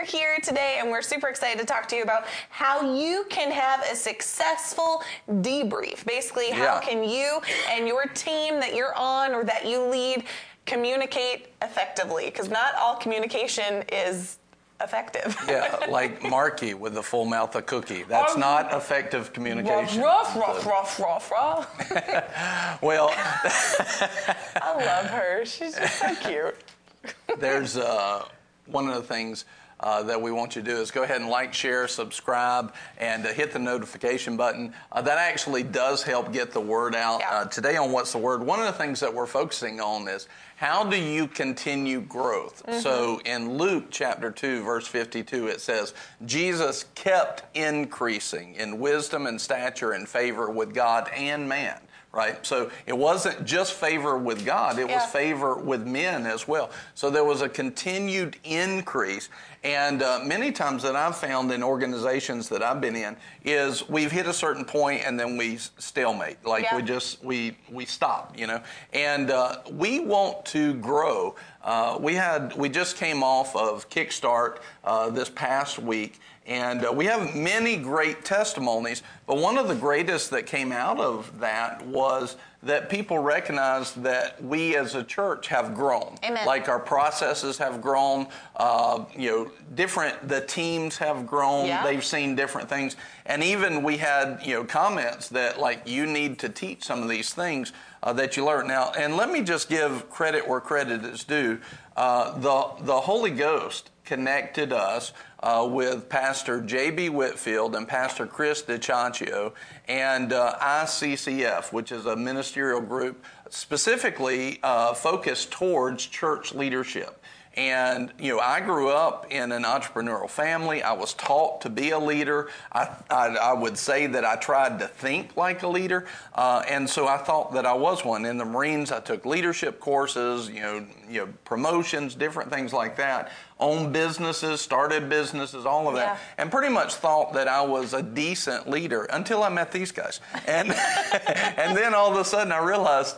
you're here today, and we're super excited to talk to you about how you can have a successful debrief. Basically, how Yeah. can you and your team that you're on or that you lead communicate effectively? Because not all communication is effective. Yeah, like Marky with the full mouth of cookie. That's Um, not effective communication. Rough, rough, rough, rough, rough, rough. Well, I love her. She's just so cute. there's uh, one of the things uh, that we want you to do is go ahead and like, share, subscribe, and uh, hit the notification button. Uh, that actually does help get the word out. Yeah. Uh, today on What's the Word, one of the things that we're focusing on is how do you continue growth? So in Luke chapter 2, verse 52, it says, Jesus kept increasing in wisdom and stature and favor with God and man. Right? So it wasn't just favor with God, it Yeah. was favor with men as well. So there was a continued increase. And uh, many times that I've found in organizations that I've been in is we've hit a certain point and then we stalemate. Like Yeah. we just, we, we stop, you know. And uh, we want to grow. Uh, we had, we just came off of Kickstart uh, this past week. And uh, we have many great testimonies, but one of the greatest that came out of that was that people recognized that we as a church have grown. Amen. Like our processes have grown, uh, you know, different, the teams have grown, Yeah. they've seen different things. And even we had, you know, comments that like you need to teach some of these things uh, that you learn. Now, and let me just give credit where credit is due. Uh, the, the Holy Ghost connected us uh, with Pastor J.B. Whitfield and Pastor Chris DiCiancio and uh, ICCF, which is a ministerial group specifically uh, focused towards church leadership. And, you know, I grew up in an entrepreneurial family. I was taught to be a leader. I, I, I would say that I tried to think like a leader. Uh, and so I thought that I was one. In the Marines, I took leadership courses, you know, you know promotions, different things like that. Owned businesses, started businesses, all of that. Yeah. And pretty much thought that I was a decent leader until I met these guys. And, and then all of a sudden I realized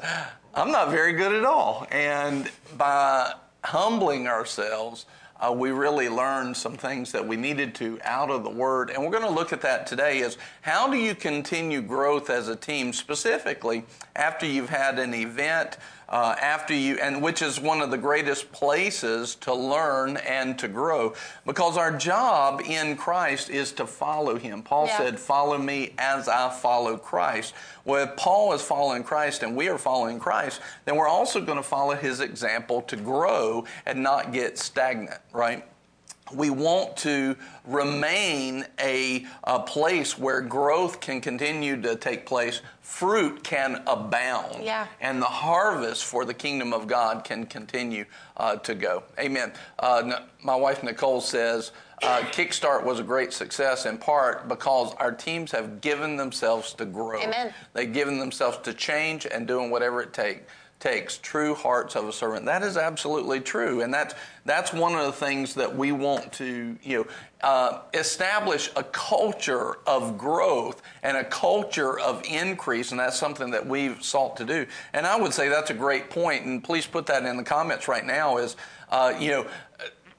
I'm not very good at all. And by humbling ourselves, uh, we really learned some things that we needed to out of the Word. And we're going to look at that today is how do you continue growth as a team, specifically after you've had an event, uh, after you, and which is one of the greatest places to learn and to grow because our job in Christ is to follow Him. Paul Yeah. said, Follow me as I follow Christ. Well, if Paul is following Christ and we are following Christ, then we're also going to follow his example to grow and not get stagnant, right? We want to remain a, a place where growth can continue to take place, fruit can abound, Yeah. and the harvest for the kingdom of God can continue uh, to go. Amen. Uh, my wife Nicole says, uh, Kickstart was a great success in part because our teams have given themselves to grow. Amen. They've given themselves to change and doing whatever it take, takes. True hearts of a servant. That is absolutely true, and that's that's one of the things that we want to you know uh, establish a culture of growth and a culture of increase, and that's something that we've sought to do. And I would say that's a great point, and please put that in the comments right now. Is uh, you know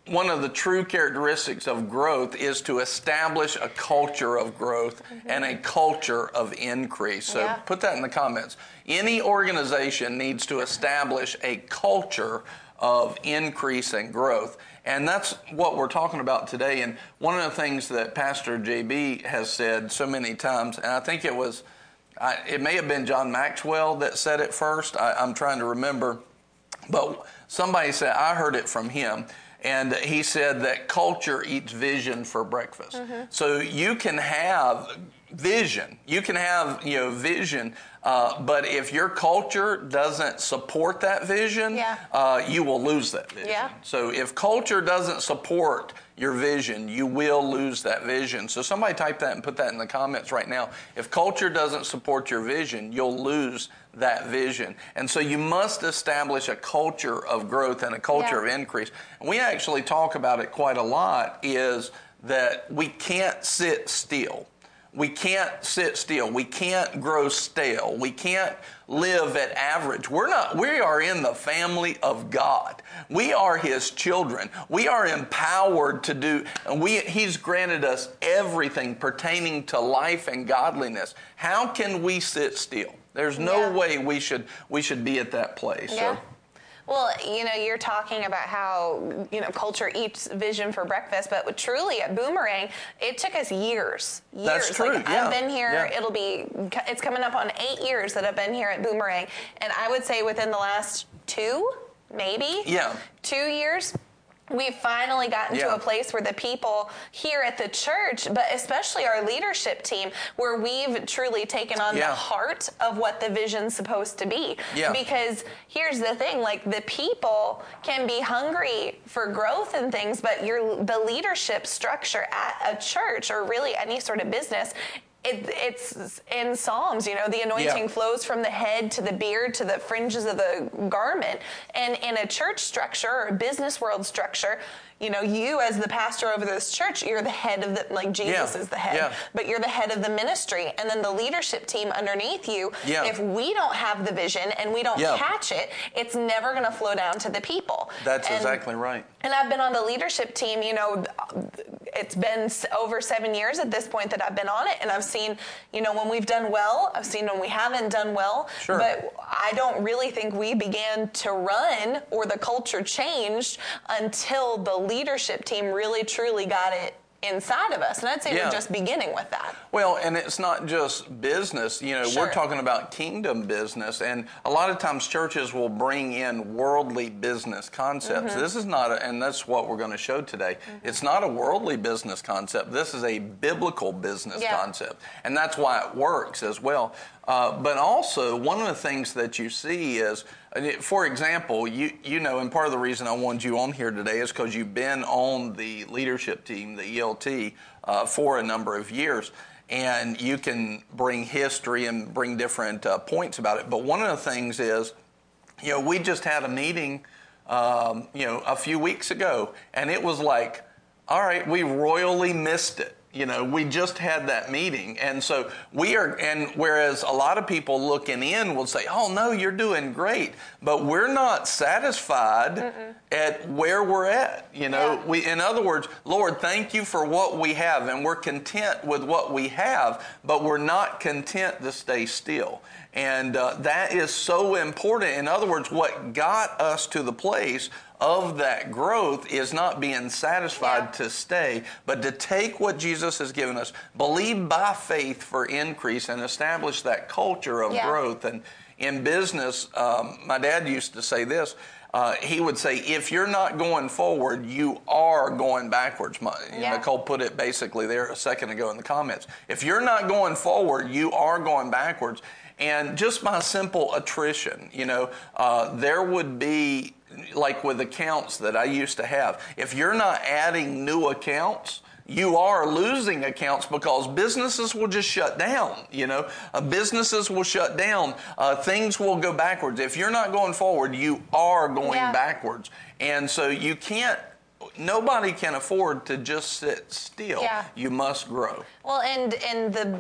one of the true characteristics of growth is to establish a culture of growth mm-hmm. and a culture of increase. So Yeah. put that in the comments. Any organization needs to establish a culture of increase and growth. And that's what we're talking about today. And one of the things that Pastor JB has said so many times, and I think it was, I, it may have been John Maxwell that said it first. I, I'm trying to remember. But somebody said, I heard it from him. And he said that culture eats vision for breakfast. Mm-hmm. So you can have vision. You can have, you know, vision. Uh, but if your culture doesn't support that vision, Yeah. uh, you will lose that vision. Yeah. So if culture doesn't support your vision, you will lose that vision. So somebody type that and put that in the comments right now. If culture doesn't support your vision, you'll lose that vision. And so you must establish a culture of growth and a culture Yeah. of increase. And we actually talk about it quite a lot is that we can't sit still. We can't sit still. We can't grow stale. We can't live at average. We're not, we are in the family of God. We are His children. We are empowered to do, and we, He's granted us everything pertaining to life and godliness. How can we sit still? There's no Yeah. way we should, we should be at that place. Yeah. So, Well, you know, you're talking about how, you know, culture eats vision for breakfast, but truly at Boomerang, it took us years. Years. That's true, Like, yeah, I've been here, yeah. it'll be, it's coming up on eight years that I've been here at Boomerang. And I would say within the last two, maybe? Yeah. Two years. We've finally gotten to a place where the people here at the church, but especially our leadership team, where we've truly taken on Yeah. the heart of what the vision's supposed to be. Yeah. Because here's the thing, like the people can be hungry for growth and things, but your the leadership structure at a church or really any sort of business it, it's in Psalms, you know, the anointing Yeah. flows from the head to the beard to the fringes of the garment. And in a church structure or a business world structure, you know, you as the pastor over this church, you're the head of the, like Jesus Yeah. is the head, Yeah. but you're the head of the ministry. And then the leadership team underneath you, Yeah. if we don't have the vision and we don't catch it, it's never going to flow down to the people. that's And- exactly right. and I've been on the leadership team, you know, it's been over seven years at this point that I've been on it. And I've seen, you know, when we've done well, I've seen when we haven't done well. Sure. But I don't really think we began to run or the culture changed until the leadership team really truly got it inside of us. And I'd say Yeah. we're just beginning with that. Well, and it's not just business. You know, Sure. we're talking about kingdom business, and a lot of times churches will bring in worldly business concepts. Mm-hmm. This is not, a, and that's what we're going to show today. It's not a worldly business concept. This is a biblical business Yeah. concept, and that's why it works as well. Uh, but also, one of the things that you see is, for example, you you know, and part of the reason I wanted you on here today is because you've been on the leadership team, the ELT, uh, for a number of years, and you can bring history and bring different uh, points about it. But one of the things is, you know, we just had a meeting, um, you know, a few weeks ago, and it was like, all right, we royally missed it. You know, we just had that meeting. And so we are, and whereas a lot of people looking in will say, oh, no, you're doing great. But we're not satisfied at where we're at. You know, Yeah. we, in other words, Lord, thank you for what we have. And we're content with what we have, but we're not content to stay still. And uh, that is so important. In other words, what got us to the place of that growth is not being satisfied Yeah. to stay, but to take what Jesus has given us, believe by faith for increase, and establish that culture of Yeah. growth. And in business, um, my dad used to say this. Uh, he would say, if you're not going forward, you are going backwards. My, Yeah. Nicole put it basically there a second ago in the comments. If you're not going forward, you are going backwards. And just by simple attrition, you know, uh, there would be, like with accounts that I used to have, if you're not adding new accounts, you are losing accounts because businesses will just shut down. You know, uh, businesses will shut down. Uh, things will go backwards. If you're not going forward, you are going Yeah. backwards. And so you can't. Nobody can afford to just sit still. Yeah. You must grow. Well, and and the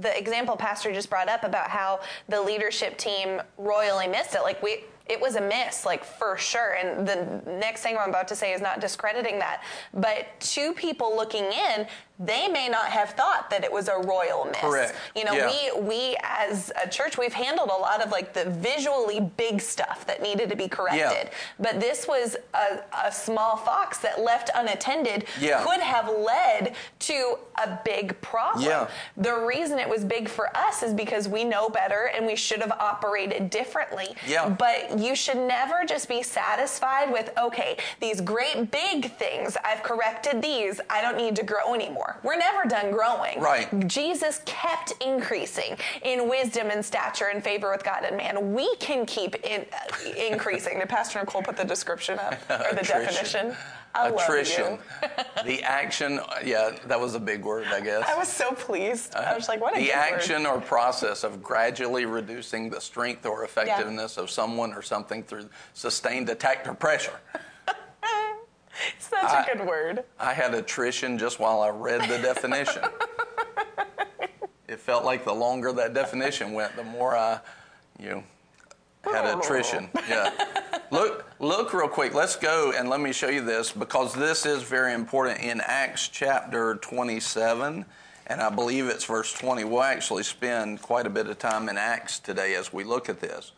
the example Pastor just brought up about how the leadership team royally missed it. Like we, it was a miss, like for sure. And the next thing I'm about to say is not discrediting that, but to people looking in, they may not have thought that it was a royal miss. Correct. You know, Yeah. we we as a church we've handled a lot of like the visually big stuff that needed to be corrected. Yeah. But this was a, a small fox that left unattended Yeah. could have led to a big problem. Yeah. The reason it was big for us is because we know better and we should have operated differently. Yeah. But you should never just be satisfied with, okay, these great big things, I've corrected these, I don't need to grow anymore. We're never done growing. Right. Jesus kept increasing in wisdom and stature and favor with God and man. We can keep in, uh, increasing. Did Pastor Nicole put the description up or the Attrition. definition? I Attrition. the action, yeah, that was a big word, I guess. I was so pleased. I was like, what a the good word. action or process of gradually reducing the strength or effectiveness of someone or something through sustained attack or pressure. Such a good word. I had attrition just while I read the definition. it felt like the longer that definition went, the more I, you know, had attrition. Yeah. look, look real quick. Let's go and let me show you this because this is very important in Acts chapter 27, and I believe it's verse 20. We'll actually spend quite a bit of time in Acts today as we look at this.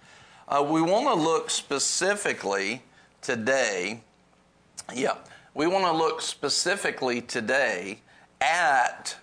Uh, we want to look specifically today. Yeah, we want to look specifically today at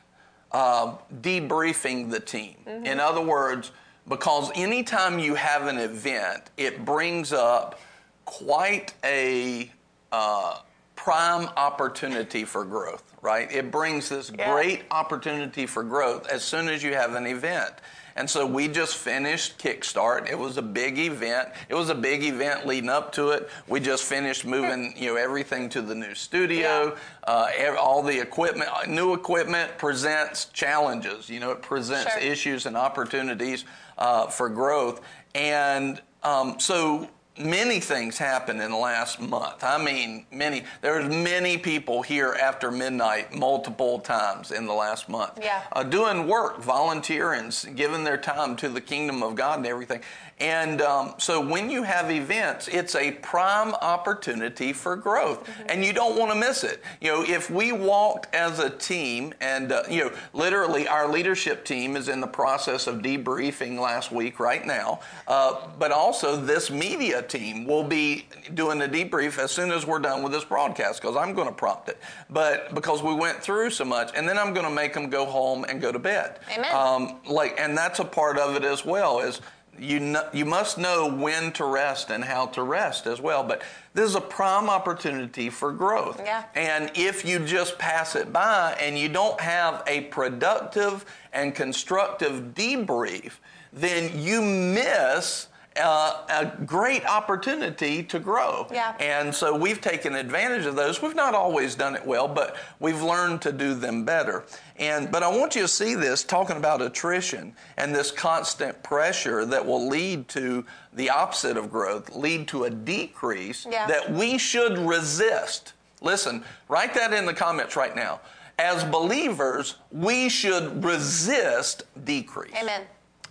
uh, debriefing the team. Mm-hmm. In other words, because anytime you have an event, it brings up quite a uh, prime opportunity for growth, right? It brings this yeah. great opportunity for growth as soon as you have an event. And so we just finished Kickstart. It was a big event. It was a big event leading up to it. We just finished moving, you know, everything to the new studio. Yeah. Uh, all the equipment, new equipment presents challenges. You know, it presents sure. issues and opportunities uh, for growth. And um, so many things happened in the last month. I mean, many. There's many people here after midnight multiple times in the last month. Yeah. Uh, doing work, volunteering, giving their time to the kingdom of God and everything. And um, so when you have events, it's a prime opportunity for growth, mm-hmm. and you don't want to miss it. You know, if we walked as a team, and uh, you know, literally, our leadership team is in the process of debriefing last week right now, uh, but also this media team will be doing a debrief as soon as we're done with this broadcast because I'm going to prompt it. But because we went through so much, and then I'm going to make them go home and go to bed. Amen. Um, like, and that's a part of it as well. Is you, know, you must know when to rest and how to rest as well. But this is a prime opportunity for growth. Yeah. And if you just pass it by and you don't have a productive and constructive debrief, then you miss uh, a great opportunity to grow. Yeah. And so we've taken advantage of those. We've not always done it well, but we've learned to do them better. And but I want you to see this talking about attrition and this constant pressure that will lead to the opposite of growth, lead to a decrease yeah. that we should resist. Listen, write that in the comments right now. As believers, we should resist decrease. Amen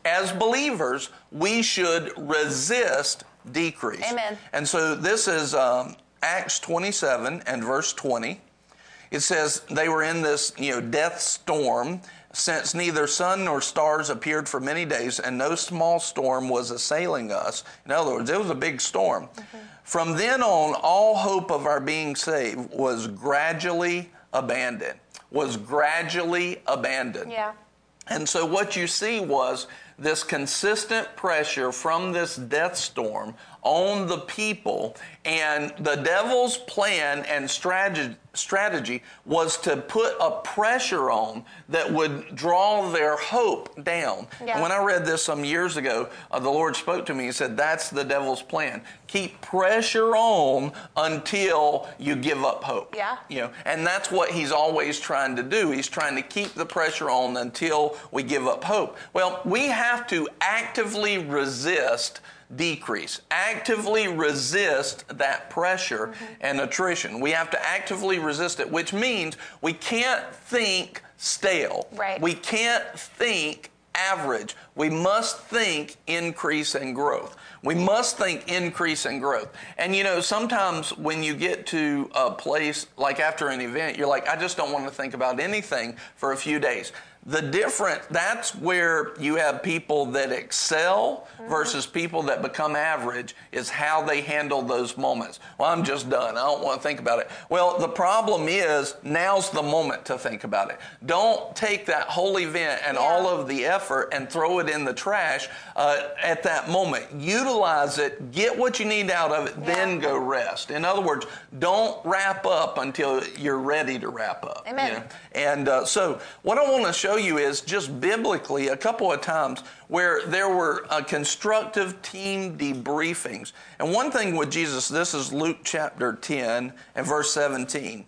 as believers, we should resist decrease. Amen. And so this is um, Acts 27 and verse 20. It says they were in this, you know, death storm since neither sun nor stars appeared for many days and no small storm was assailing us. In other words, it was a big storm. Mm-hmm. From then on, all hope of our being saved was gradually abandoned. Was gradually abandoned. Yeah. And so what you see was this consistent pressure from this death storm on the people, and the devil's plan and strategy, strategy was to put a pressure on that would draw their hope down. Yeah. When I read this some years ago, uh, the Lord spoke to me and said, That's the devil's plan. Keep pressure on until you give up hope. Yeah. You know, and that's what he's always trying to do. He's trying to keep the pressure on until we give up hope. Well, we have to actively resist decrease. Actively resist that pressure mm-hmm. and attrition. We have to actively resist it, which means we can't think stale. Right. We can't think average. We must think increase and growth. We must think increase and growth. And you know, sometimes when you get to a place like after an event, you're like, I just don't want to think about anything for a few days the different that's where you have people that excel mm-hmm. versus people that become average is how they handle those moments well i'm just done i don't want to think about it well the problem is now's the moment to think about it don't take that whole event and yeah. all of the effort and throw it in the trash uh, at that moment utilize it get what you need out of it yeah. then go rest in other words don't wrap up until you're ready to wrap up Amen. You know? And uh, so what i want to show you is just biblically a couple of times where there were uh, constructive team debriefings. And one thing with Jesus, this is Luke chapter 10 and verse 17.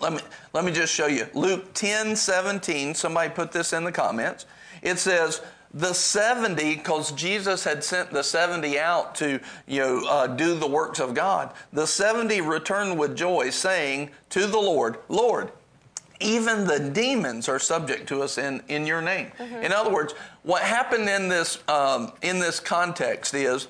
Let me, let me just show you. Luke 10 17, somebody put this in the comments. It says, the 70 because jesus had sent the 70 out to you know uh, do the works of god the 70 returned with joy saying to the lord lord even the demons are subject to us in, in your name. In other words, what happened in this, um, in this context is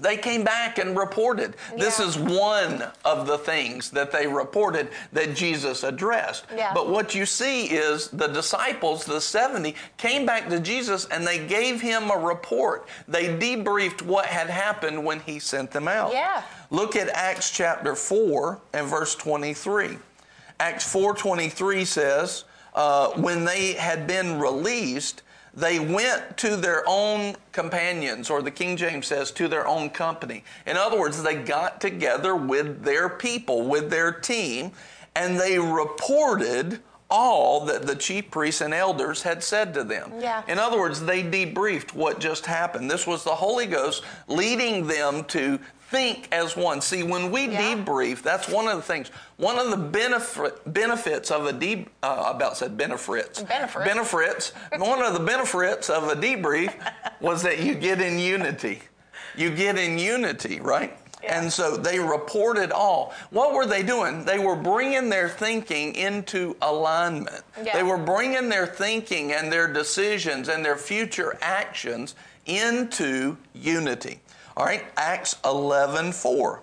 they came back and reported. This is one of the things that they reported that Jesus addressed. Yeah. But what you see is the disciples, the 70, came back to Jesus and they gave him a report. They debriefed what had happened when he sent them out. Yeah. Look at Acts chapter 4 and verse 23. Acts 4:23 says, uh, when they had been released, they went to their own companions, or the King James says, to their own company. In other words, they got together with their people, with their team, and they reported all that the chief priests and elders had said to them. Yeah. In other words, they debriefed what just happened. This was the Holy Ghost leading them to think as one. See, when we Yeah. debrief, that's one of the things. One of the benefit, benefits of a deep uh, about said benefits. Benefit. Benefits. one of the benefits of a debrief was that you get in unity. You get in unity, right? Yeah. And so they reported all. What were they doing? They were bringing their thinking into alignment. Yeah. They were bringing their thinking and their decisions and their future actions into unity. All right, Acts 11 4.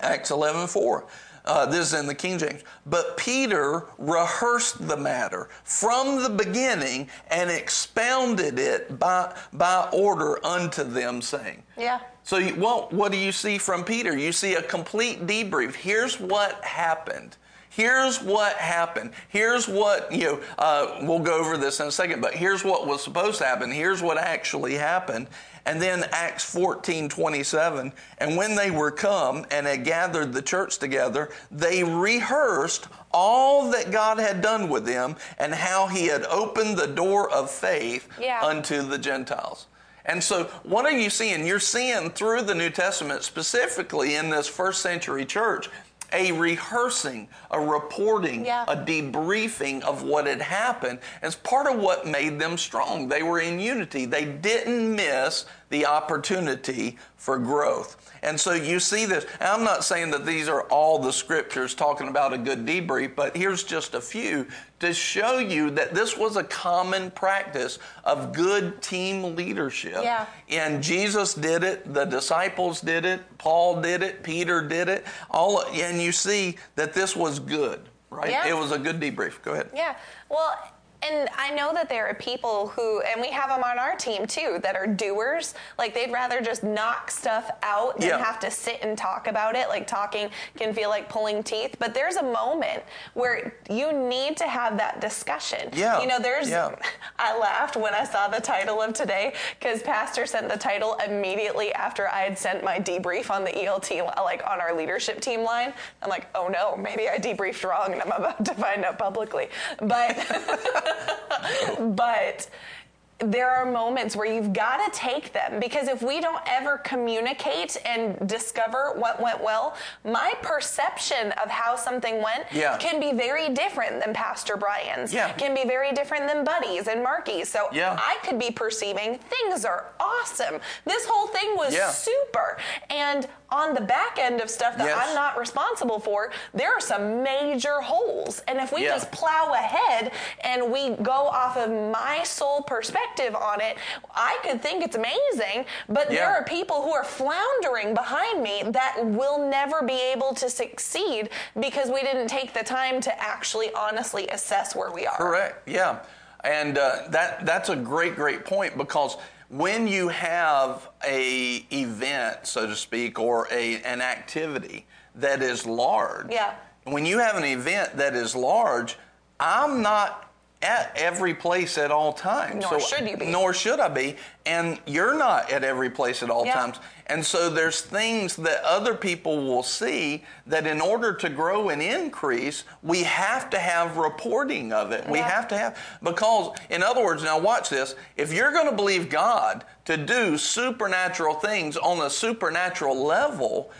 Acts 11 4. Uh, this is in the King James. But Peter rehearsed the matter from the beginning and expounded it by, by order unto them, saying, Yeah. so, you, well, what do you see from Peter? You see a complete debrief. Here's what happened. Here's what happened. Here's what, you know, uh, we'll go over this in a second, but here's what was supposed to happen. Here's what actually happened. And then Acts 14 27. And when they were come and had gathered the church together, they rehearsed all that God had done with them and how he had opened the door of faith Yeah. unto the Gentiles. And so, what are you seeing? You're seeing through the New Testament, specifically in this first century church, a rehearsing, a reporting, Yeah. a debriefing of what had happened. As part of what made them strong. They were in unity. They didn't miss the opportunity for growth. And so you see this. I'm not saying that these are all the scriptures talking about a good debrief, but here's just a few to show you that this was a common practice of good team leadership. Yeah. And Jesus did it, the disciples did it, Paul did it, Peter did it. All and you see that this was good, right? Yeah. It was a good debrief. Go ahead. Yeah. Well, and I know that there are people who, and we have them on our team too, that are doers. Like they'd rather just knock stuff out than Yeah. have to sit and talk about it. Like talking can feel like pulling teeth. But there's a moment where you need to have that discussion. Yeah. You know, there's, Yeah. I laughed when I saw the title of today because Pastor sent the title immediately after I had sent my debrief on the ELT, like on our leadership team line. I'm like, oh no, maybe I debriefed wrong and I'm about to find out publicly. But, but there are moments where you've got to take them because if we don't ever communicate and discover what went well, my perception of how something went Yeah. can be very different than Pastor Brian's. Yeah. Can be very different than Buddy's and Marky's. So Yeah. I could be perceiving things are awesome. This whole thing was super. And on the back end of stuff that Yes. I'm not responsible for, there are some major holes. And if we Yeah. just plow ahead and we go off of my sole perspective on it, I could think it's amazing, but Yeah. there are people who are floundering behind me that will never be able to succeed because we didn't take the time to actually honestly assess where we are. Correct. Yeah, and uh, that that's a great great point because when you have a event, so to speak, or a an activity that is large. Yeah. When you have an event that is large, I'm not at every place at all times. Nor should you be. Nor should I be. And you're not at every place at all Yeah. times. And so there's things that other people will see that in order to grow and increase, we have to have reporting of it. We have to have, because, in other words, now watch this. If you're going to believe God to do supernatural things on a supernatural level,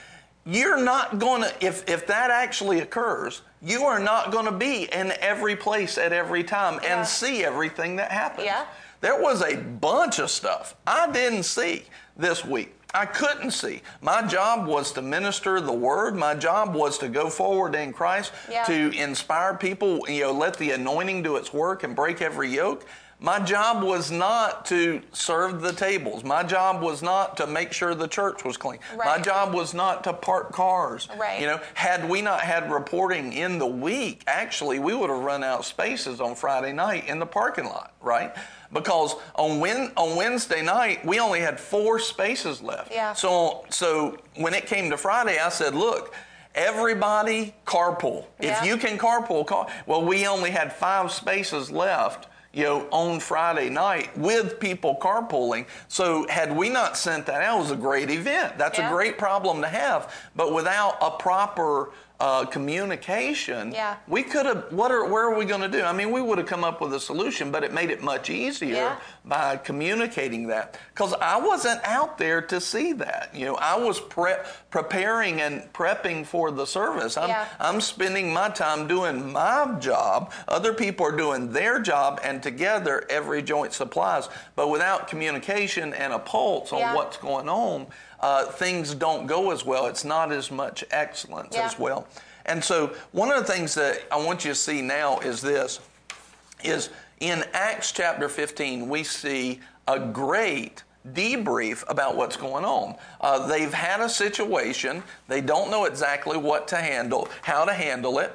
you're not going to, if, if that actually occurs, you are not going to be in every place at every time Yeah. and see everything that happens. Yeah. There was a bunch of stuff I didn't see this week. I couldn't see. My job was to minister the word. My job was to go forward in Christ, Yeah. to inspire people, you know, let the anointing do its work and break every yoke. My job was not to serve the tables. My job was not to make sure the church was clean. My job was not to park cars. Right. You know, had we not had reporting in the week, actually, we would have run out spaces on Friday night in the parking lot, right? Because on Wed on Wednesday night, we only had four spaces left. Yeah. So so when it came to Friday, I said, look. Everybody carpool. Yeah. If you can carpool, car. Well, we only had five spaces left, you know, on Friday night with people carpooling. So had we not sent that out, it was a great event. That's Yeah. a great problem to have. But without a proper uh, communication, Yeah. we could have. What are? Where are we going to do? I mean, we would have come up with a solution, but it made it much easier Yeah. by communicating that. Because I wasn't out there to see that. You know, I was pre- preparing and prepping for the service. I'm, Yeah. I'm spending my time doing my job. Other people are doing their job, and together every joint supplies. But without communication and a pulse on what's going on, uh, things don't go as well. It's not as much excellence Yeah. as well. And so, one of the things that I want you to see now is this: is in Acts chapter 15, we see a great debrief about what's going on. Uh, they've had a situation, they don't know exactly what to handle, how to handle it.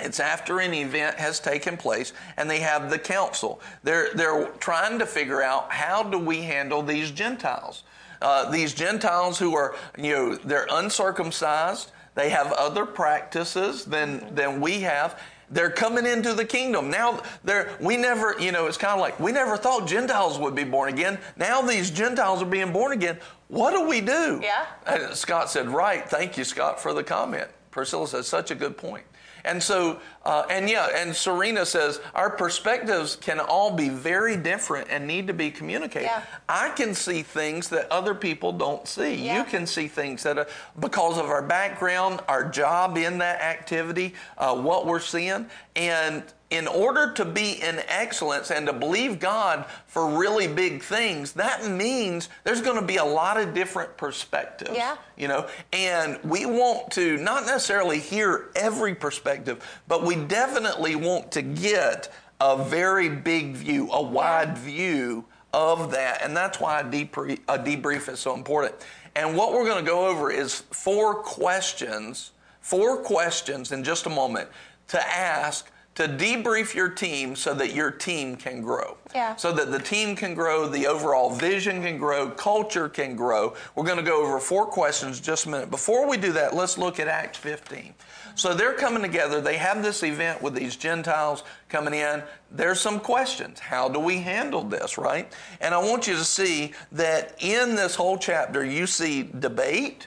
It's after an event has taken place, and they have the council. They're, they're trying to figure out how do we handle these Gentiles. Uh, these Gentiles who are, you know, they're uncircumcised, they have other practices than, than we have. They're coming into the kingdom. Now, they're, we never, you know, it's kind of like we never thought Gentiles would be born again. Now these Gentiles are being born again. What do we do? Yeah. And Scott said, Right. Thank you, Scott, for the comment. Priscilla says, Such a good point. And so, uh, and yeah, and Serena says, Our perspectives can all be very different and need to be communicated. Yeah. I can see things that other people don't see. Yeah. You can see things that, are, because of our background, our job in that activity, uh, what we're seeing. And in order to be in excellence and to believe God for really big things, that means there's going to be a lot of different perspectives. Yeah. You know, and we want to not necessarily hear every perspective, but we definitely want to get a very big view, a wide view of that. And that's why a, debrief, a debrief is so important. And what we're going to go over is four questions, four questions in just a moment to ask to debrief your team so that your team can grow. Yeah. So that the team can grow, the overall vision can grow, culture can grow. We're going to go over four questions in just a minute. Before we do that, let's look at Acts 15. So they're coming together. They have this event with these Gentiles coming in. There's some questions. How do we handle this, right? And I want you to see that in this whole chapter, you see debate,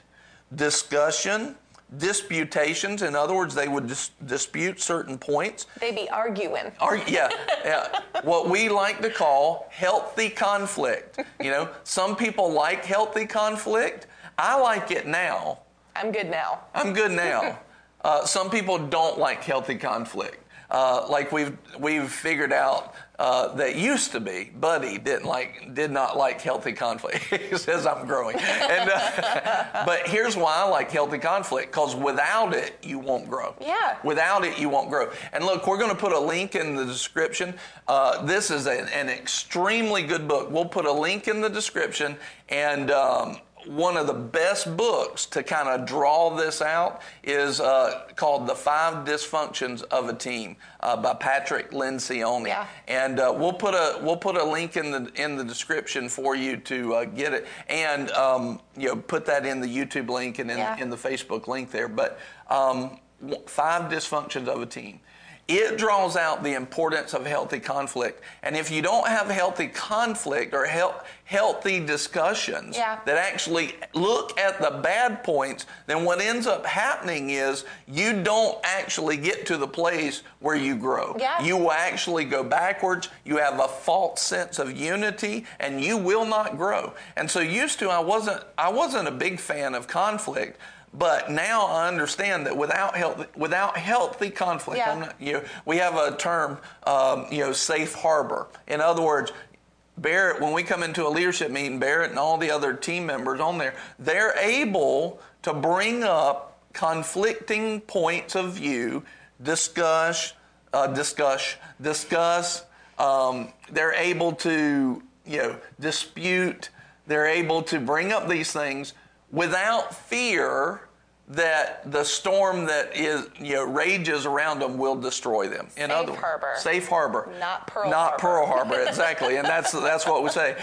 discussion, disputations. In other words, they would dis- dispute certain points. They'd be arguing. Are, yeah, yeah. What we like to call healthy conflict. You know, some people like healthy conflict. I like it now. I'm good now. I'm good now. Uh, some people don't like healthy conflict. Uh, like we've we've figured out uh, that used to be. Buddy didn't like did not like healthy conflict. he says I'm growing, and uh, but here's why I like healthy conflict because without it you won't grow. Yeah. Without it you won't grow. And look, we're going to put a link in the description. Uh, this is an, an extremely good book. We'll put a link in the description and. Um, one of the best books to kind of draw this out is uh, called The Five Dysfunctions of a Team uh, by Patrick Lencioni. Yeah. And uh, we'll put a we'll put a link in the in the description for you to uh, get it, and um, you know put that in the YouTube link and in, Yeah. in the Facebook link there. But um, five dysfunctions of a team. It draws out the importance of healthy conflict. And if you don't have healthy conflict or health, healthy discussions Yeah. that actually look at the bad points, then what ends up happening is you don't actually get to the place where you grow. Yeah. You will actually go backwards. You have a false sense of unity and you will not grow. And so used to I wasn't I wasn't a big fan of conflict. But now I understand that without healthy, without healthy conflict, Yeah. I'm not, you know, we have a term, um, you know, safe harbor. In other words, Barrett, when we come into a leadership meeting, Barrett and all the other team members on there, they're able to bring up conflicting points of view, discuss, uh, discuss, discuss. Um, they're able to, you know, dispute. They're able to bring up these things without fear that the storm that is you know rages around them will destroy them. In safe other harbor. safe harbor. Not Pearl not Harbor. Pearl Harbor, exactly. and that's that's what we say.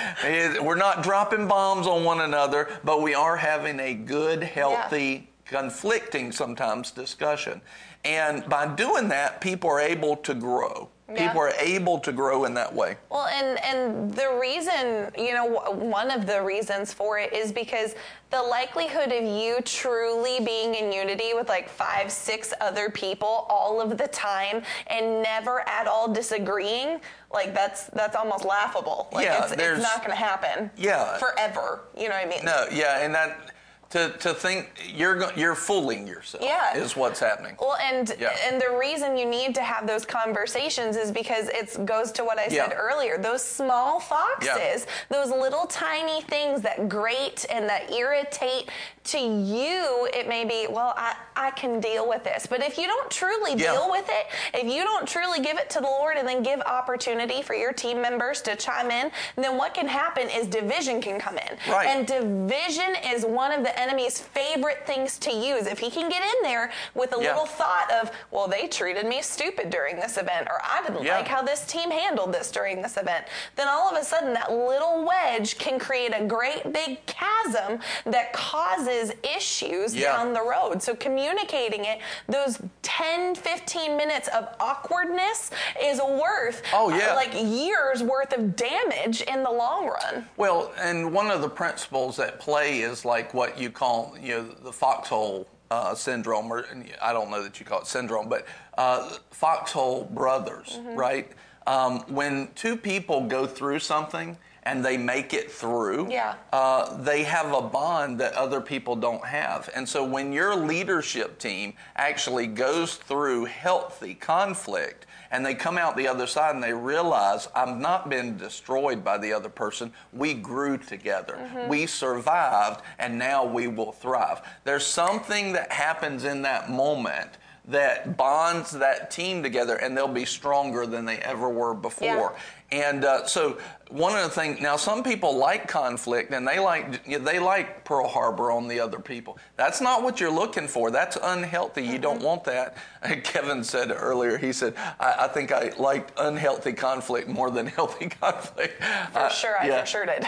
We're not dropping bombs on one another, but we are having a good, healthy, yeah. conflicting sometimes discussion. And by doing that, people are able to grow. Yeah. People are able to grow in that way. Well, and and the reason, you know, one of the reasons for it is because the likelihood of you truly being in unity with like five, six other people all of the time and never at all disagreeing, like that's that's almost laughable. Like yeah, it's, it's not going to happen. Yeah. Forever. You know what I mean? No. Yeah, and that to, to think you're you're fooling yourself yeah. is what's happening. Well, and yeah. and the reason you need to have those conversations is because it goes to what I said yeah. earlier. Those small foxes, those little tiny things that grate and that irritate to you, it may be, well, I, I can deal with this. But if you don't truly deal with it, if you don't truly give it to the Lord and then give opportunity for your team members to chime in, then what can happen is division can come in. Right. And division is one of the enemy's favorite things to use. If he can get in there with a yeah. little thought of, well, they treated me stupid during this event, or I didn't yeah. like how this team handled this during this event, then all of a sudden that little wedge can create a great big chasm that causes issues yeah. down the road. So communicating it, those 10, 15 minutes of awkwardness is worth oh, yeah. Uh, like years worth of damage in the long run. Well, and one of the principles at play is like what you you call you know the foxhole uh, syndrome, or I don't know that you call it syndrome, but uh, foxhole brothers, mm-hmm. right? Um, when two people go through something and they make it through, yeah. uh, they have a bond that other people don't have. And so when your leadership team actually goes through healthy conflict, and they come out the other side and they realize I've not been destroyed by the other person. We grew together. Mm-hmm. We survived and now we will thrive. There's something that happens in that moment that bonds that team together and they'll be stronger than they ever were before. Yeah. And uh, so one of the things now some people like conflict and they like they like pearl harbor on the other people that's not what you're looking for that's unhealthy you mm-hmm. don't want that kevin said earlier he said I, I, think i like unhealthy conflict more than healthy conflict for uh, sure i yeah. for sure did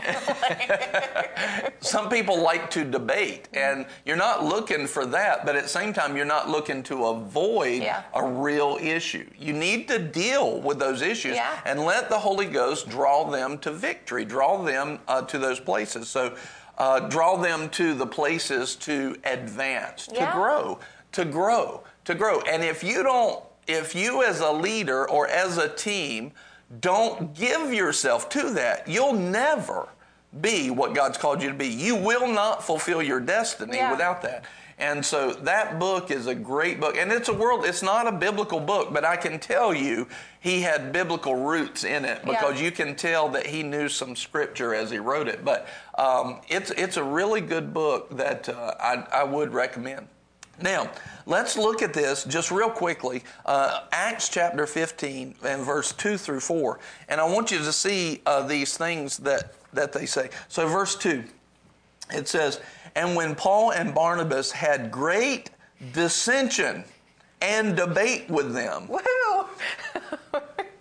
some people like to debate and you're not looking for that but at the same time you're not looking to avoid yeah. a real issue you need to deal with those issues yeah. and let the holy ghost draw them them to victory, draw them uh, to those places. So, uh, draw them to the places to advance, to yeah. grow, to grow, to grow. And if you don't, if you as a leader or as a team don't give yourself to that, you'll never be what God's called you to be. You will not fulfill your destiny yeah. without that. And so that book is a great book. And it's a world, it's not a biblical book, but I can tell you he had biblical roots in it because yeah. you can tell that he knew some scripture as he wrote it. But um, it's, it's a really good book that uh, I, I would recommend. Now, let's look at this just real quickly. Uh, Acts chapter 15 and verse 2 through 4. And I want you to see uh, these things that, that they say. So, verse 2, it says, and when Paul and Barnabas had great dissension and debate with them. Woo!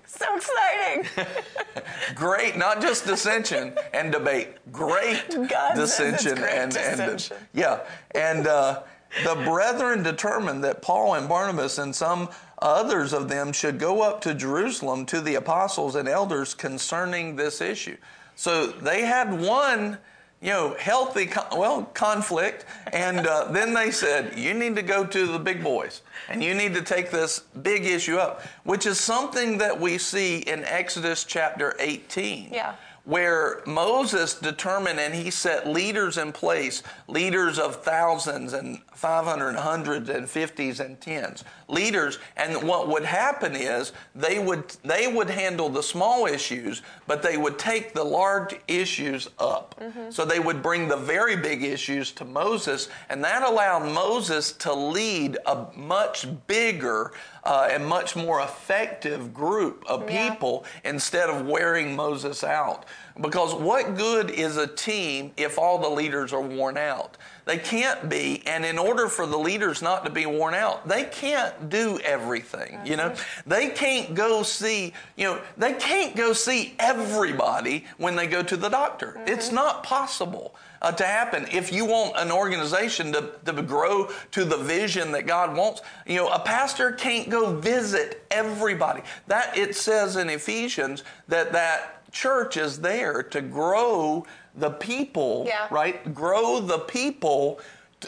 so exciting. great, not just dissension and debate, great God dissension great and, dissension. and yeah. And uh, the brethren determined that Paul and Barnabas and some others of them should go up to Jerusalem to the apostles and elders concerning this issue. So they had one you know, healthy, well, conflict. And uh, then they said, you need to go to the big boys and you need to take this big issue up, which is something that we see in Exodus chapter 18. Yeah. Where Moses determined and he set leaders in place, leaders of thousands and 500, hundreds and fifties and tens, leaders. And what would happen is they would, they would handle the small issues, but they would take the large issues up. Mm-hmm. So they would bring the very big issues to Moses, and that allowed Moses to lead a much bigger uh, and much more effective group of yeah. people instead of wearing Moses out. Because what good is a team if all the leaders are worn out? They can't be, and in order for the leaders not to be worn out, they can't do everything. You know, they can't go see, you know, they can't go see everybody when they go to the doctor. Mm-hmm. It's not possible uh, to happen. If you want an organization to, to grow to the vision that God wants, you know, a pastor can't go visit everybody. That it says in Ephesians that that church is there to grow the people, yeah. right? Grow the people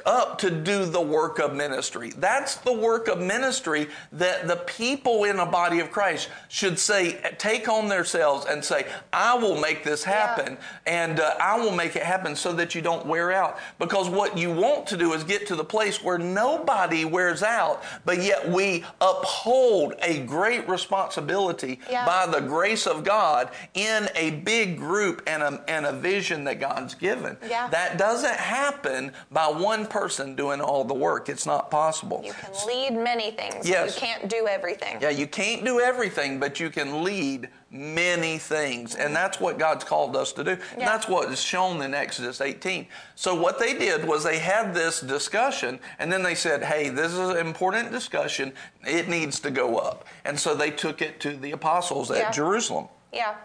up to do the work of ministry. That's the work of ministry that the people in a body of Christ should say, take on themselves and say, I will make this happen yeah. and uh, I will make it happen so that you don't wear out. Because what you want to do is get to the place where nobody wears out, but yet we uphold a great responsibility yeah. by the grace of God in a big group and a, and a vision that God's given. Yeah. That doesn't happen by one one person doing all the work. It's not possible. You can lead many things. Yes. You can't do everything. Yeah, you can't do everything, but you can lead many things. And that's what God's called us to do. Yeah. And that's what is shown in Exodus 18. So what they did was they had this discussion and then they said, hey, this is an important discussion. It needs to go up. And so they took it to the apostles at yeah. Jerusalem. Yeah.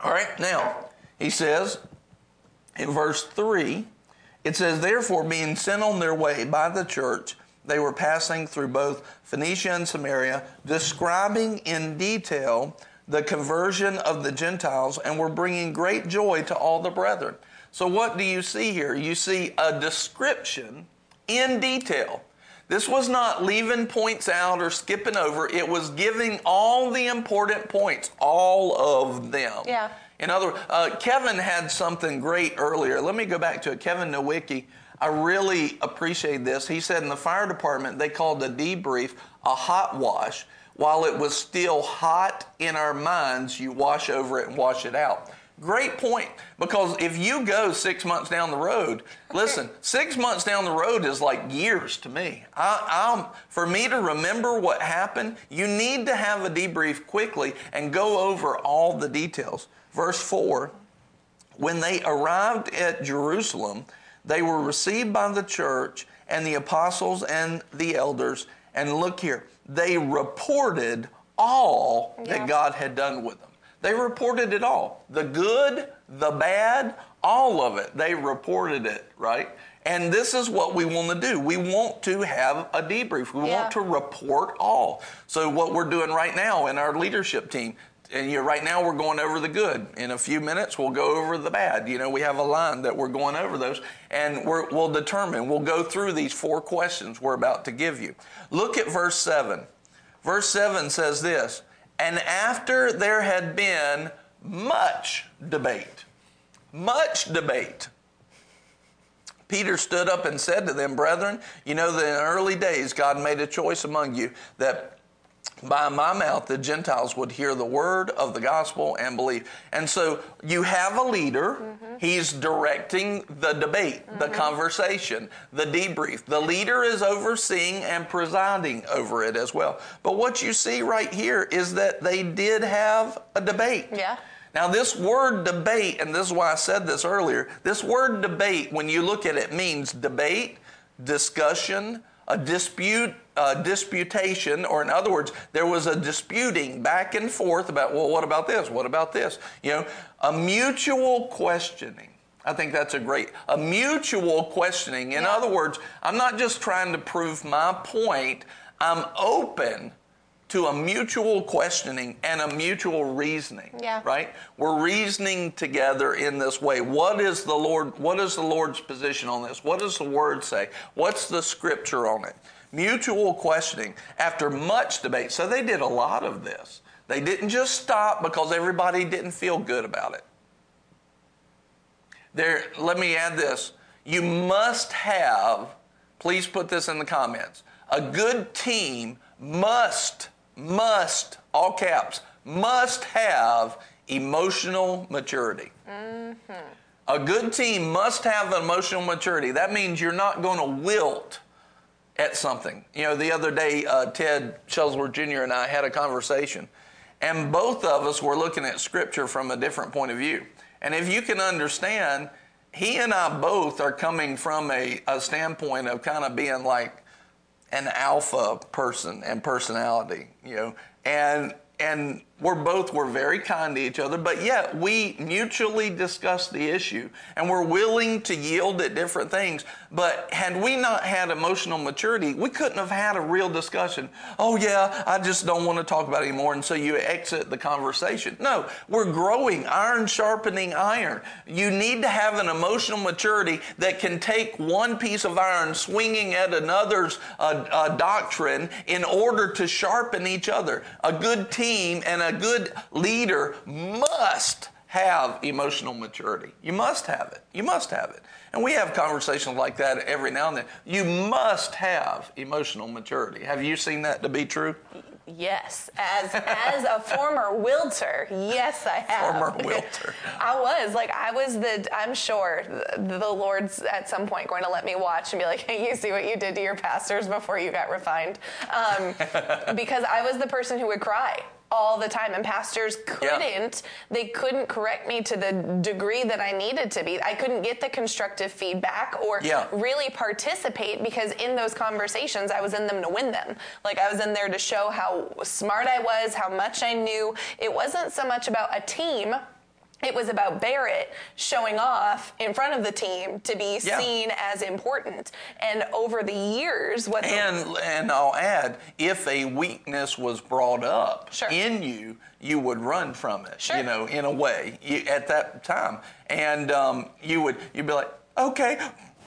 All right, now, he says in verse 3 it says, Therefore, being sent on their way by the church, they were passing through both Phoenicia and Samaria, describing in detail the conversion of the Gentiles, and were bringing great joy to all the brethren. So, what do you see here? You see a description in detail. This was not leaving points out or skipping over, it was giving all the important points, all of them. Yeah. In other words, uh, Kevin had something great earlier. Let me go back to it. Kevin Nowicki, I really appreciate this. He said in the fire department, they called the debrief a hot wash. While it was still hot in our minds, you wash over it and wash it out. Great point. Because if you go six months down the road, listen, six months down the road is like years to me. I, for me to remember what happened, you need to have a debrief quickly and go over all the details. Verse 4 When they arrived at Jerusalem, they were received by the church and the apostles and the elders. And look here, they reported all yeah. that God had done with them. They reported it all the good, the bad, all of it. They reported it, right? And this is what we want to do. We want to have a debrief. We yeah. want to report all. So, what we're doing right now in our leadership team, and you right now we're going over the good. In a few minutes, we'll go over the bad. You know, we have a line that we're going over those, and we will determine. We'll go through these four questions we're about to give you. Look at verse seven. Verse seven says this: And after there had been much debate, much debate. Peter stood up and said to them, Brethren, you know that in early days God made a choice among you that by my mouth the Gentiles would hear the word of the gospel and believe. And so you have a leader, mm-hmm. he's directing the debate, mm-hmm. the conversation, the debrief. The leader is overseeing and presiding over it as well. But what you see right here is that they did have a debate. Yeah. Now, this word debate, and this is why I said this earlier, this word debate, when you look at it, means debate, discussion, a dispute, a disputation, or in other words, there was a disputing back and forth about, well, what about this? What about this? You know, a mutual questioning. I think that's a great, a mutual questioning. In yeah. other words, I'm not just trying to prove my point, I'm open to a mutual questioning and a mutual reasoning. Yeah. Right? We're reasoning together in this way. What is the Lord what is the Lord's position on this? What does the word say? What's the scripture on it? Mutual questioning after much debate. So they did a lot of this. They didn't just stop because everybody didn't feel good about it. There, let me add this. You must have, please put this in the comments. A good team must, must, all caps, must have emotional maturity. Mm-hmm. A good team must have emotional maturity. That means you're not going to wilt at something. You know, the other day, uh, Ted Shellsworth Jr. and I had a conversation, and both of us were looking at Scripture from a different point of view. And if you can understand, he and I both are coming from a, a standpoint of kind of being like an alpha person and personality, you know, and and we're both were very kind to each other, but yet we mutually discussed the issue and we're willing to yield at different things. But had we not had emotional maturity, we couldn't have had a real discussion. Oh yeah, I just don't want to talk about it anymore, and so you exit the conversation. No, we're growing, iron sharpening iron. You need to have an emotional maturity that can take one piece of iron swinging at another's uh, uh, doctrine in order to sharpen each other. A good team and a good leader must have emotional maturity. You must have it. You must have it. And we have conversations like that every now and then. You must have emotional maturity. Have you seen that to be true? Yes, as as a former wilter, yes, I have. Former wilter. I was like, I was the. I'm sure the, the Lord's at some point going to let me watch and be like, "Hey, you see what you did to your pastors before you got refined," um, because I was the person who would cry all the time and pastors couldn't yeah. they couldn't correct me to the degree that I needed to be. I couldn't get the constructive feedback or yeah. really participate because in those conversations I was in them to win them. Like I was in there to show how smart I was, how much I knew. It wasn't so much about a team it was about Barrett showing off in front of the team to be yeah. seen as important. And over the years, what and the, and I'll add, if a weakness was brought up sure. in you, you would run from it. Sure. You know, in a way, you, at that time, and um, you would you'd be like, okay,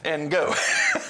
and go.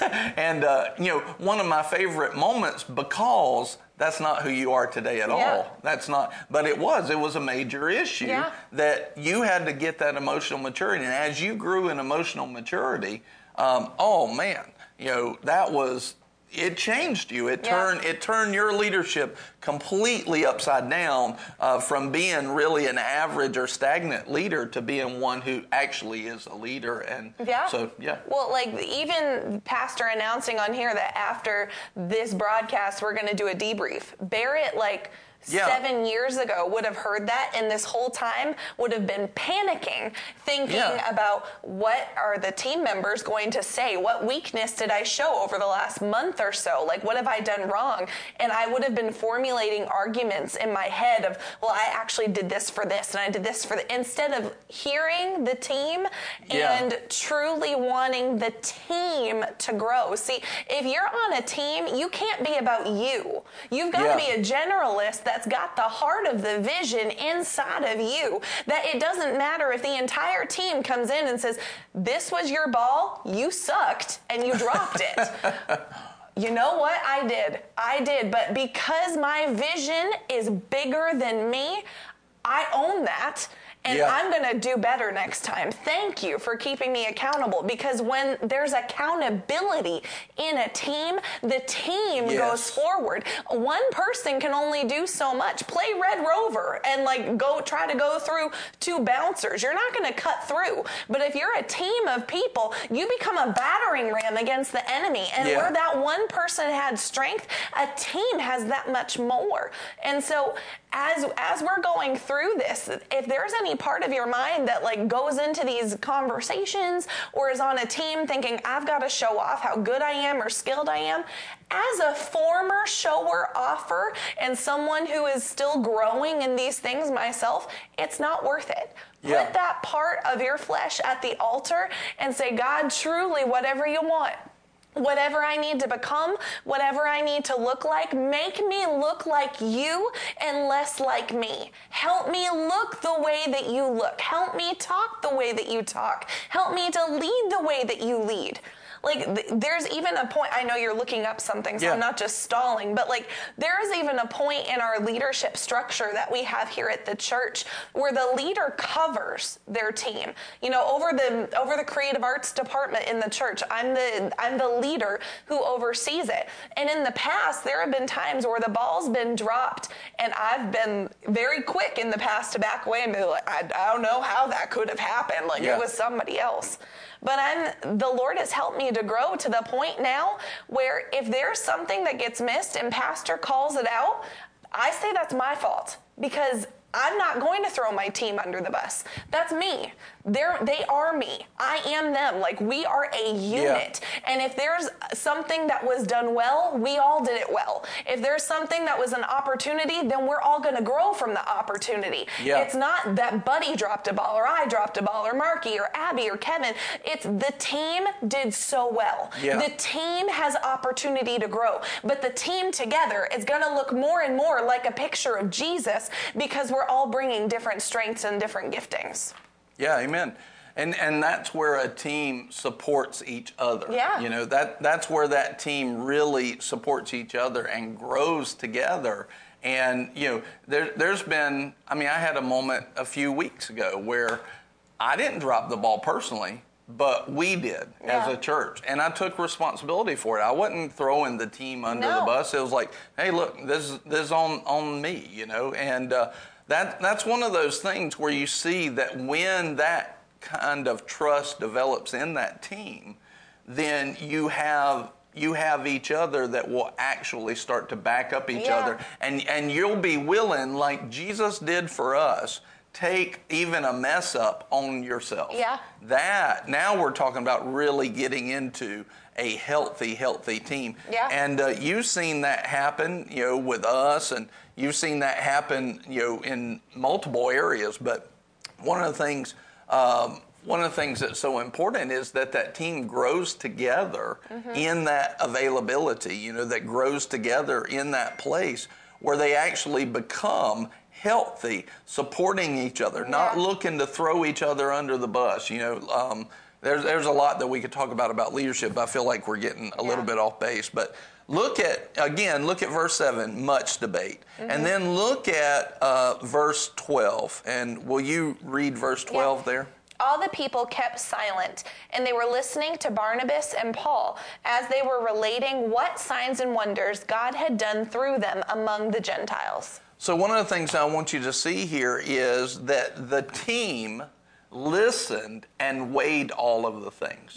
and uh, you know, one of my favorite moments because that's not who you are today at yeah. all. That's not, but it was. It was a major issue yeah. that you had to get that emotional maturity. And as you grew in emotional maturity, um, oh man, you know, that was it changed you. It yeah. turned it turned your leadership completely upside down uh, from being really an average or stagnant leader to being one who actually is a leader. And yeah. so yeah. Well, like even pastor announcing on here that after this broadcast we're going to do a debrief. Barrett like yeah. seven years ago would have heard that and this whole time would have been panicking, thinking yeah. about what are the team members going to say? What weakness did I show over the last month or so? Like, what have I done wrong? And I would have been formulating arguments in my head of, well, I actually did this for this and I did this for the, instead of hearing the team yeah. and truly wanting the team to grow. See, if you're on a team, you can't be about you. You've got to be a generalist that's got the heart of the vision inside of you. That it doesn't matter if the entire team comes in and says, This was your ball, you sucked, and you dropped it. you know what? I did. I did. But because my vision is bigger than me, I own that and yeah. I'm going to do better next time. Thank you for keeping me accountable because when there's accountability in a team, the team yes. goes forward. One person can only do so much. Play Red Rover and like go try to go through two bouncers. You're not going to cut through. But if you're a team of people, you become a battering ram against the enemy. And yeah. where that one person had strength, a team has that much more. And so as as we're going through this, if there's any part of your mind that like goes into these conversations or is on a team thinking I've got to show off how good I am or skilled I am, as a former shower offer and someone who is still growing in these things myself, it's not worth it. Yeah. Put that part of your flesh at the altar and say, God, truly, whatever you want, whatever I need to become, whatever I need to look like, make me look like you and less like me. Help me look the way that you look. Help me talk the way that you talk. Help me to lead the way that you lead. Like, th- there's even a point, I know you're looking up something, so Yeah. I'm not just stalling, but like, there is even a point in our leadership structure that we have here at the church where the leader covers their team. You know, over the over the creative arts department in the church, I'm the I'm the leader who oversees it. And in the past, there have been times where the ball's been dropped, and I've been very quick in the past to back away and be like, I, I don't know how that could have happened. Like Yeah. it was somebody else. But I'm the Lord has helped me to grow to the point now where if there's something that gets missed and pastor calls it out, I say that's my fault because I'm not going to throw my team under the bus. That's me. They're, they are me. I am them. Like we are a unit. And if there's something that was done well, we all did it well. If there's something that was an opportunity, then we're all going to grow from the opportunity. Yeah. It's not that Buddy dropped a ball or I dropped a ball or Marky or Abby or Kevin. It's the team did so well. Yeah. The team has opportunity to grow, but the team together is going to look more and more like a picture of Jesus because we're all bringing different strengths and different giftings. Yeah, amen. And and that's where a team supports each other. Yeah. You know, that that's where that team really supports each other and grows together. And you know, there there's been I mean, I had a moment a few weeks ago where I didn't drop the ball personally, but we did as a church. And I took responsibility for it. I wasn't throwing the team under the bus. It was like, hey, look, this is this is on on me, you know. And uh, that that's one of those things where you see that when that kind of trust develops in that team, then you have you have each other that will actually start to back up each Yeah. other and and you'll be willing like Jesus did for us take even a mess up on yourself Yeah. that now we're talking about really getting into a healthy healthy team Yeah. and uh, you've seen that happen you know with us and you've seen that happen you know in multiple areas but one of the things um, one of the things that's so important is that that team grows together in that availability you know that grows together in that place where they actually become healthy supporting each other not looking to throw each other under the bus you know um, there's, there's a lot that we could talk about about leadership but i feel like we're getting a little bit off base but look at again look at verse 7 much debate Mm-hmm. and then look at uh, verse 12 and will you read verse 12 there All the people kept silent, and they were listening to Barnabas and Paul as they were relating what signs and wonders God had done through them among the Gentiles. So, one of the things I want you to see here is that the team listened and weighed all of the things.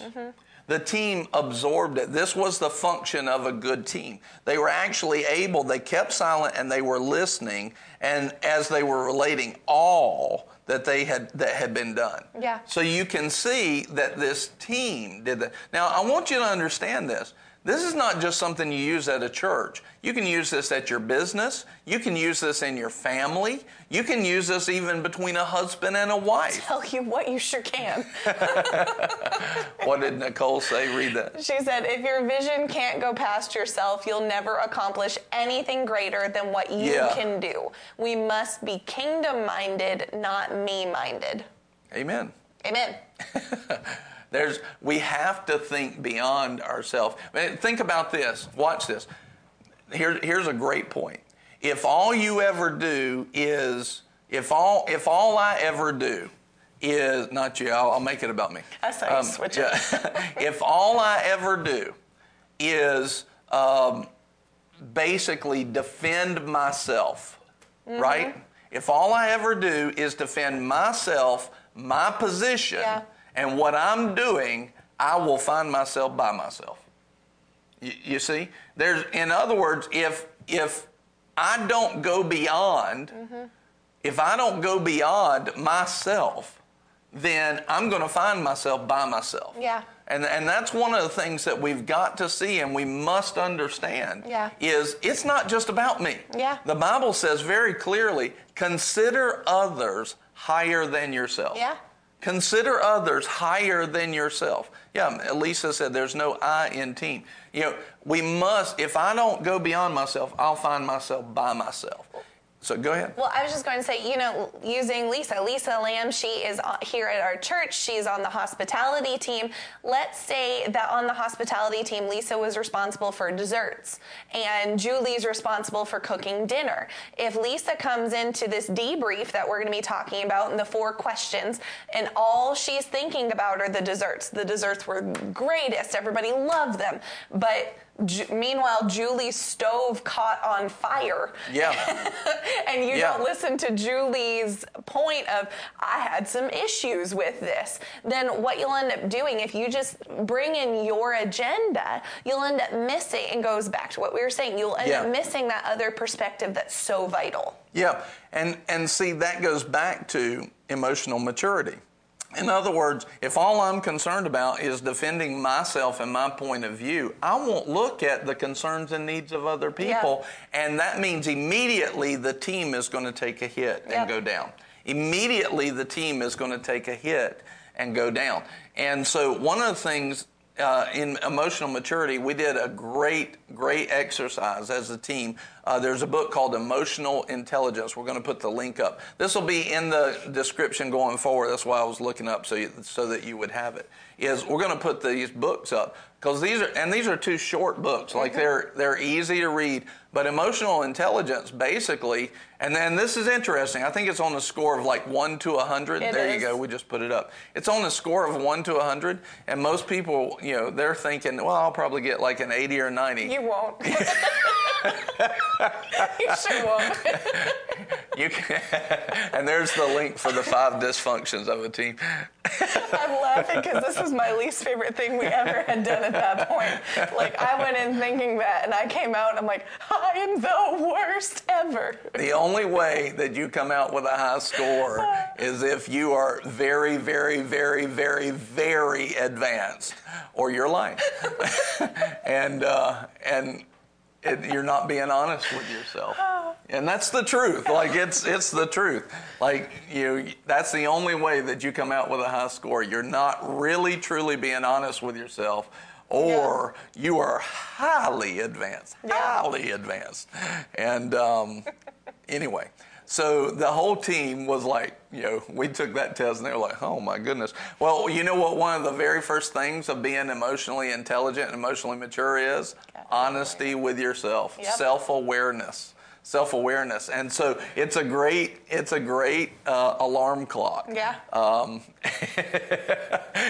The team absorbed it. This was the function of a good team. They were actually able, they kept silent and they were listening, and as they were relating all that they had that had been done. Yeah. So you can see that this team did that. Now, I want you to understand this. This is not just something you use at a church. You can use this at your business. You can use this in your family. You can use this even between a husband and a wife. I'll Tell you what, you sure can. What did Nicole say? Read that. She said, if your vision can't go past yourself, you'll never accomplish anything greater than what you Yeah. can do. We must be kingdom minded, not me minded. Amen. Amen. There's, we have to think beyond ourselves. Think about this. Watch this. Here, here's a great point. If all you ever do is, if all, if all I ever do is, not you, I'll, I'll make it about me. I saw you switch it. if all I ever do is um, basically defend myself, Mm-hmm. right? If all I ever do is defend myself, my position, Yeah. And what I'm doing, I will find myself by myself. You, you see, there's, in other words, if if I don't go beyond, Mm-hmm. if I don't go beyond myself, then I'm going to find myself by myself. Yeah. And, and that's one of the things that we've got to see and we must understand Yeah. is it's not just about me. Yeah. The Bible says very clearly, consider others higher than yourself. Yeah. Consider others higher than yourself. Yeah, Lisa said there's no I in team. You know, we must, if I don't go beyond myself, I'll find myself by myself. So go ahead. Well, I was just going to say, you know, using Lisa, Lisa Lamb, she is here at our church. She's on the hospitality team. Let's say that on the hospitality team, Lisa was responsible for desserts and Julie's responsible for cooking dinner. If Lisa comes into this debrief that we're going to be talking about in the four questions, and all she's thinking about are the desserts, the desserts were greatest, everybody loved them, but Ju- meanwhile, Julie's stove caught on fire. Yeah. and you Yeah. don't listen to Julie's point of, I had some issues with this. Then what you'll end up doing, if you just bring in your agenda, you'll end up missing, and goes back to what we were saying, you'll end Yeah. up missing that other perspective that's so vital. Yeah, and and see that goes back to emotional maturity. In other words, if all I'm concerned about is defending myself and my point of view, I won't look at the concerns and needs of other people, and that means immediately the team is going to take a hit and go down. Immediately the team is going to take a hit and go down. And so one of the things uh, in emotional maturity, we did a great, great exercise as a team. Uh, there's a book called Emotional Intelligence. We're going to put the link up. This will be in the description going forward. That's why I was looking up so you, so that you would have it. Is we're going to put these books up because these are and these are two short books. Like they're they're easy to read. But emotional intelligence, basically, and then this is interesting. I think it's on the score of like one to a hundred. It There you go. We just put it up. It's on the score of one to a hundred, and most people, you know, they're thinking, well, I'll probably get like an eighty or ninety. You won't. you sure won't. You can, and there's the link for the five dysfunctions of a team. I'm laughing because this is my least favorite thing we ever had done at that point. Like I went in thinking that, and I came out and I'm like, I am the worst ever. The only way that you come out with a high score is if you are very, very, very, very, very advanced, or you're lying, and uh, and it, you're not being honest with yourself. And that's the truth. Like it's it's the truth. Like you, that's the only way that you come out with a high score. You're not really truly being honest with yourself. Or you are highly advanced, highly advanced, and um, anyway, so the whole team was like, you know, we took that test and they were like, oh my goodness. Well, you know what? One of the very first things of being emotionally intelligent and emotionally mature is honesty with yourself, Yep. self awareness. Self awareness, and so it's a great it's a great uh, alarm clock. Yeah. Um,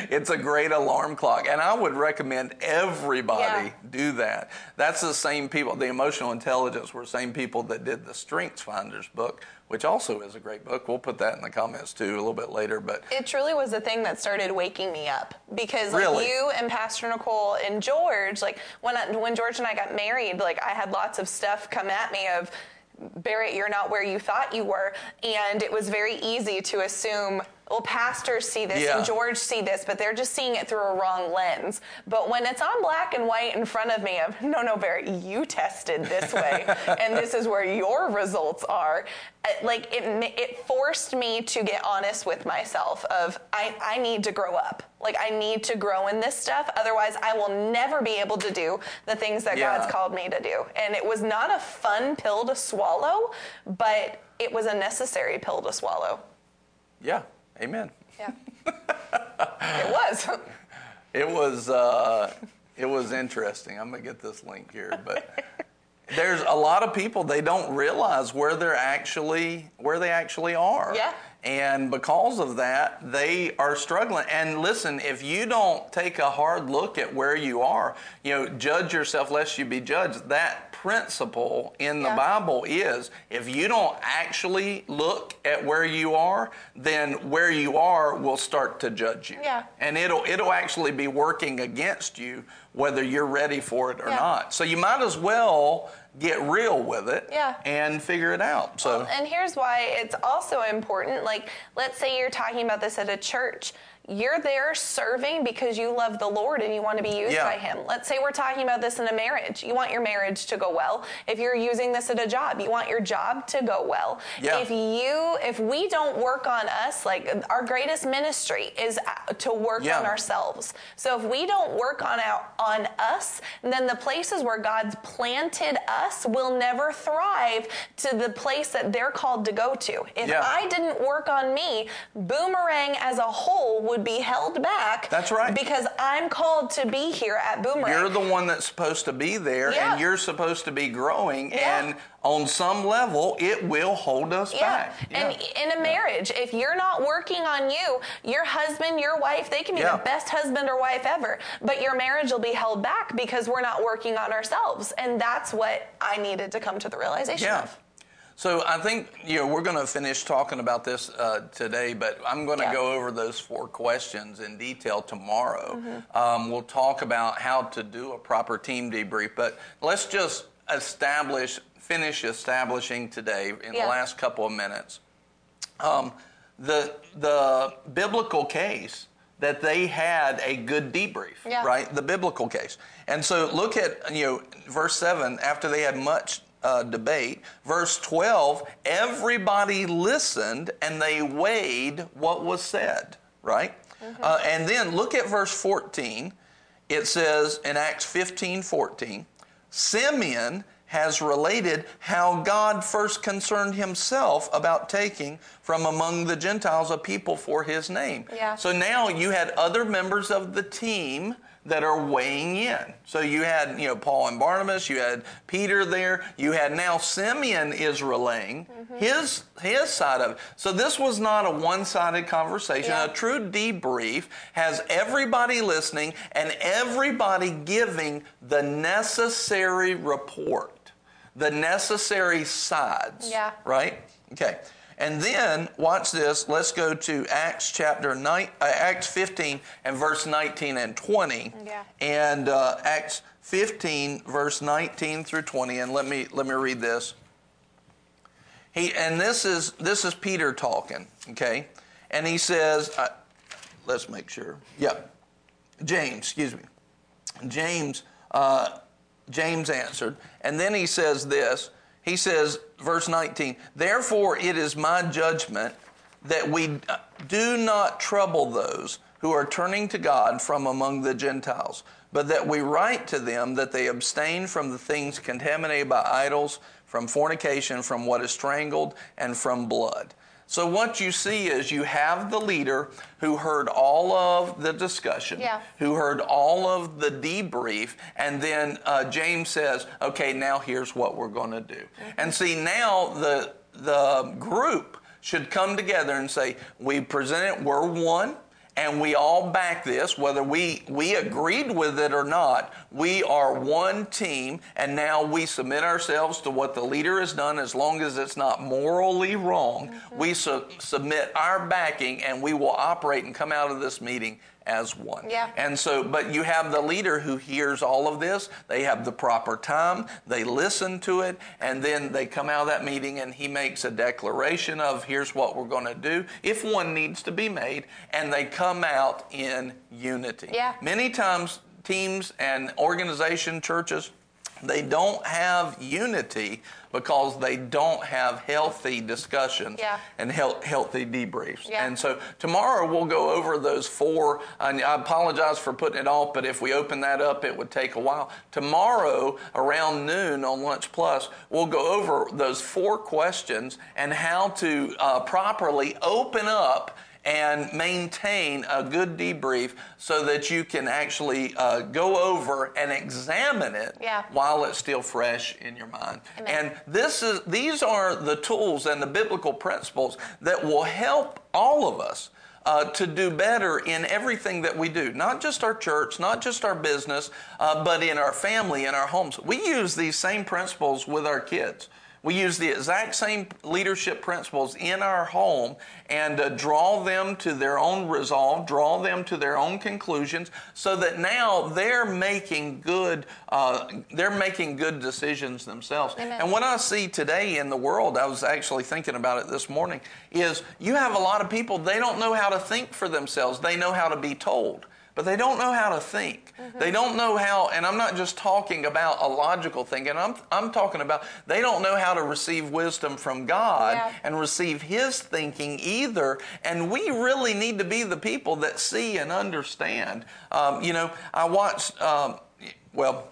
it's a great alarm clock, and I would recommend everybody Yeah. do that. That's the same people. The emotional intelligence were the same people that did the Strengths Finders book, which also is a great book. We'll put that in the comments too a little bit later. But It truly was the thing that started waking me up because like Really? you and Pastor Nicole and George, like when I, when George and I got married, like I had lots of stuff come at me of Barrett, you're not where you thought you were, and it was very easy to assume. Well, pastors see this Yeah. and George see this, but they're just seeing it through a wrong lens. But when it's on black and white in front of me, of no, no, Barrett, you tested this way, and this is where your results are. uh, Like it, it forced me to get honest with myself. Of I, I need to grow up. Like I need to grow in this stuff. Otherwise, I will never be able to do the things that Yeah. God's called me to do. And it was not a fun pill to swallow, but it was a necessary pill to swallow. yeah, amen. Yeah, it was. It was uh, it was interesting. I'm gonna get this link here, but there's a lot of people they don't realize where they're actually where they actually are. Yeah. And because of that, they are struggling. And listen, if you don't take a hard look at where you are, you know, judge yourself lest you be judged. That principle in the Bible is if you don't actually look at where you are, then where you are will start to judge you Yeah. and it'll it'll actually be working against you whether you're ready for it or Yeah. not. So you might as well get real with it Yeah. and figure it out. So And here's why it's also important. Like, let's say you're talking about this at a church. You're there serving because you love the Lord and you want to be used Yeah. by Him. Let's say we're talking about this in a marriage. You want your marriage to go well. If you're using this at a job, you want your job to go well. Yeah. If you, if we don't work on us, like our greatest ministry is uh, to work Yeah. on ourselves. So if we don't work on our, on us, then the places where God's planted us will never thrive to the place that they're called to go to. If. I didn't work on me, Boomerang as a whole would be held back. That's right. Because I'm called to be here at Boomerang. You're the one that's supposed to be there, Yeah. and you're supposed to be growing, Yeah. and on some level, it will hold us Yeah. back. And in a marriage, if you're not working on you, your husband, your wife, they can be Yeah. the best husband or wife ever, but your marriage will be held back because we're not working on ourselves. And that's what I needed to come to the realization Yeah. of. So I think you know we're going to finish talking about this uh, today, but I'm going to Yeah. go over those four questions in detail tomorrow. Mm-hmm. Um, we'll talk about how to do a proper team debrief, but let's just establish, finish establishing today in Yeah. the last couple of minutes. Um, the the biblical case that they had a good debrief, Yeah. right? The biblical case. And so look at you know verse seven. After they had much uh, debate, verse twelve. Everybody listened and they weighed what was said, right? Uh, and then look at verse fourteen. It says in Acts 15, 14, Simeon has related how God first concerned himself about taking from among the Gentiles a people for his name. Yeah. So now you had other members of the team that are weighing in. So you had, you know, Paul and Barnabas, you had Peter there, you had now Simeon is relaying mm-hmm. his his side of it. So this was not a one-sided conversation. Yeah. A true debrief has everybody listening and everybody giving the necessary report, the necessary sides. Yeah. Right? Okay. And then watch this. Let's go to Acts chapter nine, uh, Acts 15 and verse 19 and 20. Yeah. And uh, Acts 15 verse 19 through 20. And let me let me read this. He and this is this is Peter talking. Okay. And he says, uh, let's make sure. Yeah. James, excuse me. James, uh, James answered, and then he says this. He says, verse 19, Therefore it is my judgment that we uh, do not trouble those who are turning to God from among the Gentiles, but that we write to them that they abstain from the things contaminated by idols, from fornication, from what is strangled, and from blood. So what you see is you have the leader who heard all of the discussion, Yeah. who heard all of the debrief, and then uh, James says, "Okay, now here's what we're going to do." And see, now the the group should come together and say, "We presented, we're one." And we all back this, whether we, we agreed with it or not. We are one team, and now we submit ourselves to what the leader has done as long as it's not morally wrong. Mm-hmm. We su- submit our backing, and we will operate and come out of this meeting as one. Yeah. And so, but you have the leader who hears all of this. They have the proper time. They listen to it, and then they come out of that meeting, and he makes a declaration of here's what we're going to do if one needs to be made, and they come out in unity. Yeah. Many times, teams and organization churches. They don't have unity because they don't have healthy discussions Yeah. and health, healthy debriefs. Yeah. And so tomorrow we'll go over those four. And I apologize for putting it off, but if we open that up, it would take a while. Tomorrow around noon on Lunch Plus, we'll go over those four questions and how to uh, properly open up and maintain a good debrief so that you can actually uh, go over and examine it Yeah. while it's still fresh in your mind. Amen. And this is these are the tools and the biblical principles that will help all of us uh, to do better in everything that we do. Not just our church, not just our business, uh, but in our family, in our homes. We use these same principles with our kids. We use the exact same leadership principles in our home and uh, draw them to their own resolve, draw them to their own conclusions, so that now they're making good. Uh, they're making good decisions themselves. Amen. And what I see today in the world, I was actually thinking about it this morning, is you have a lot of people they don't know how to think for themselves. They know how to be told but they don't know how to think. Mm-hmm. They don't know how, and I'm not just talking about a logical thinking, I'm, I'm talking about they don't know how to receive wisdom from God yeah. and receive His thinking either. And we really need to be the people that see and understand. Um, you know, I watched, um, well,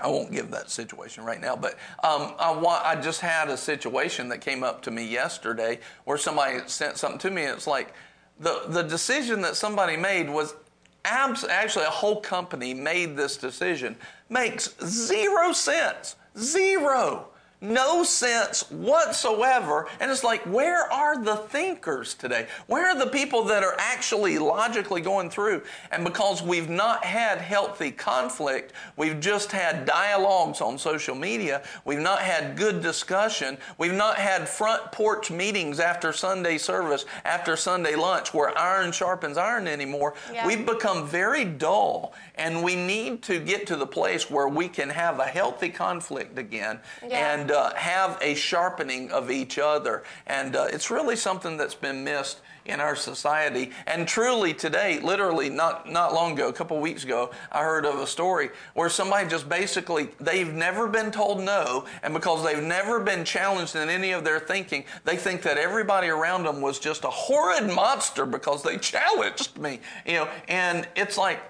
I won't give that situation right now, but um, I, want, I just had a situation that came up to me yesterday where somebody sent something to me, and it's like, the, the decision that somebody made was abs- actually a whole company made this decision makes zero sense. Zero no sense whatsoever. And it's like, where are the thinkers today? Where are the people that are actually logically going through? And because we've not had healthy conflict, we've just had dialogues on social media, we've not had good discussion, we've not had front porch meetings after Sunday service, after Sunday lunch, where iron sharpens iron anymore. Yeah. We've become very dull, and we need to get to the place where we can have a healthy conflict again. Yeah. And and uh, have a sharpening of each other. And uh, it's really something that's been missed in our society. And truly today, literally not, not long ago, a couple weeks ago, I heard of a story where somebody just basically, they've never been told no, and because they've never been challenged in any of their thinking, they think that everybody around them was just a horrid monster because they challenged me. You know, and it's like,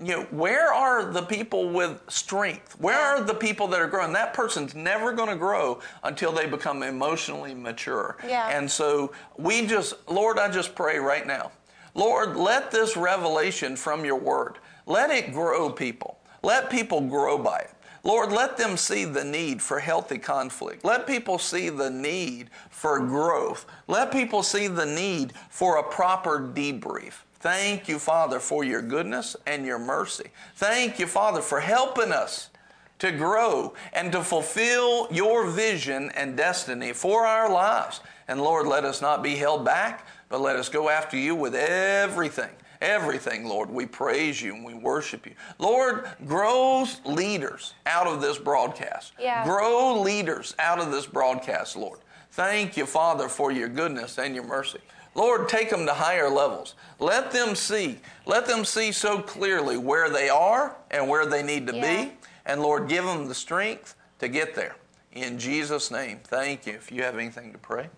you know, where are the people with strength? Where are the people that are growing? That person's never going to grow until they become emotionally mature. Yeah. And so we just, Lord, I just pray right now. Lord, let this revelation from your word, let it grow people. Let people grow by it. Lord, let them see the need for healthy conflict. Let people see the need for growth. Let people see the need for a proper debrief. Thank you, Father, for your goodness and your mercy. Thank you, Father, for helping us to grow and to fulfill your vision and destiny for our lives. And Lord, let us not be held back, but let us go after you with everything. Everything, Lord. We praise you and we worship you. Lord, grow leaders out of this broadcast. Yeah. Grow leaders out of this broadcast, Lord. Thank you, Father, for your goodness and your mercy. Lord, take them to higher levels. Let them see. Let them see so clearly where they are and where they need to yeah. be. And Lord, give them the strength to get there. In Jesus' name, thank you. If you have anything to pray.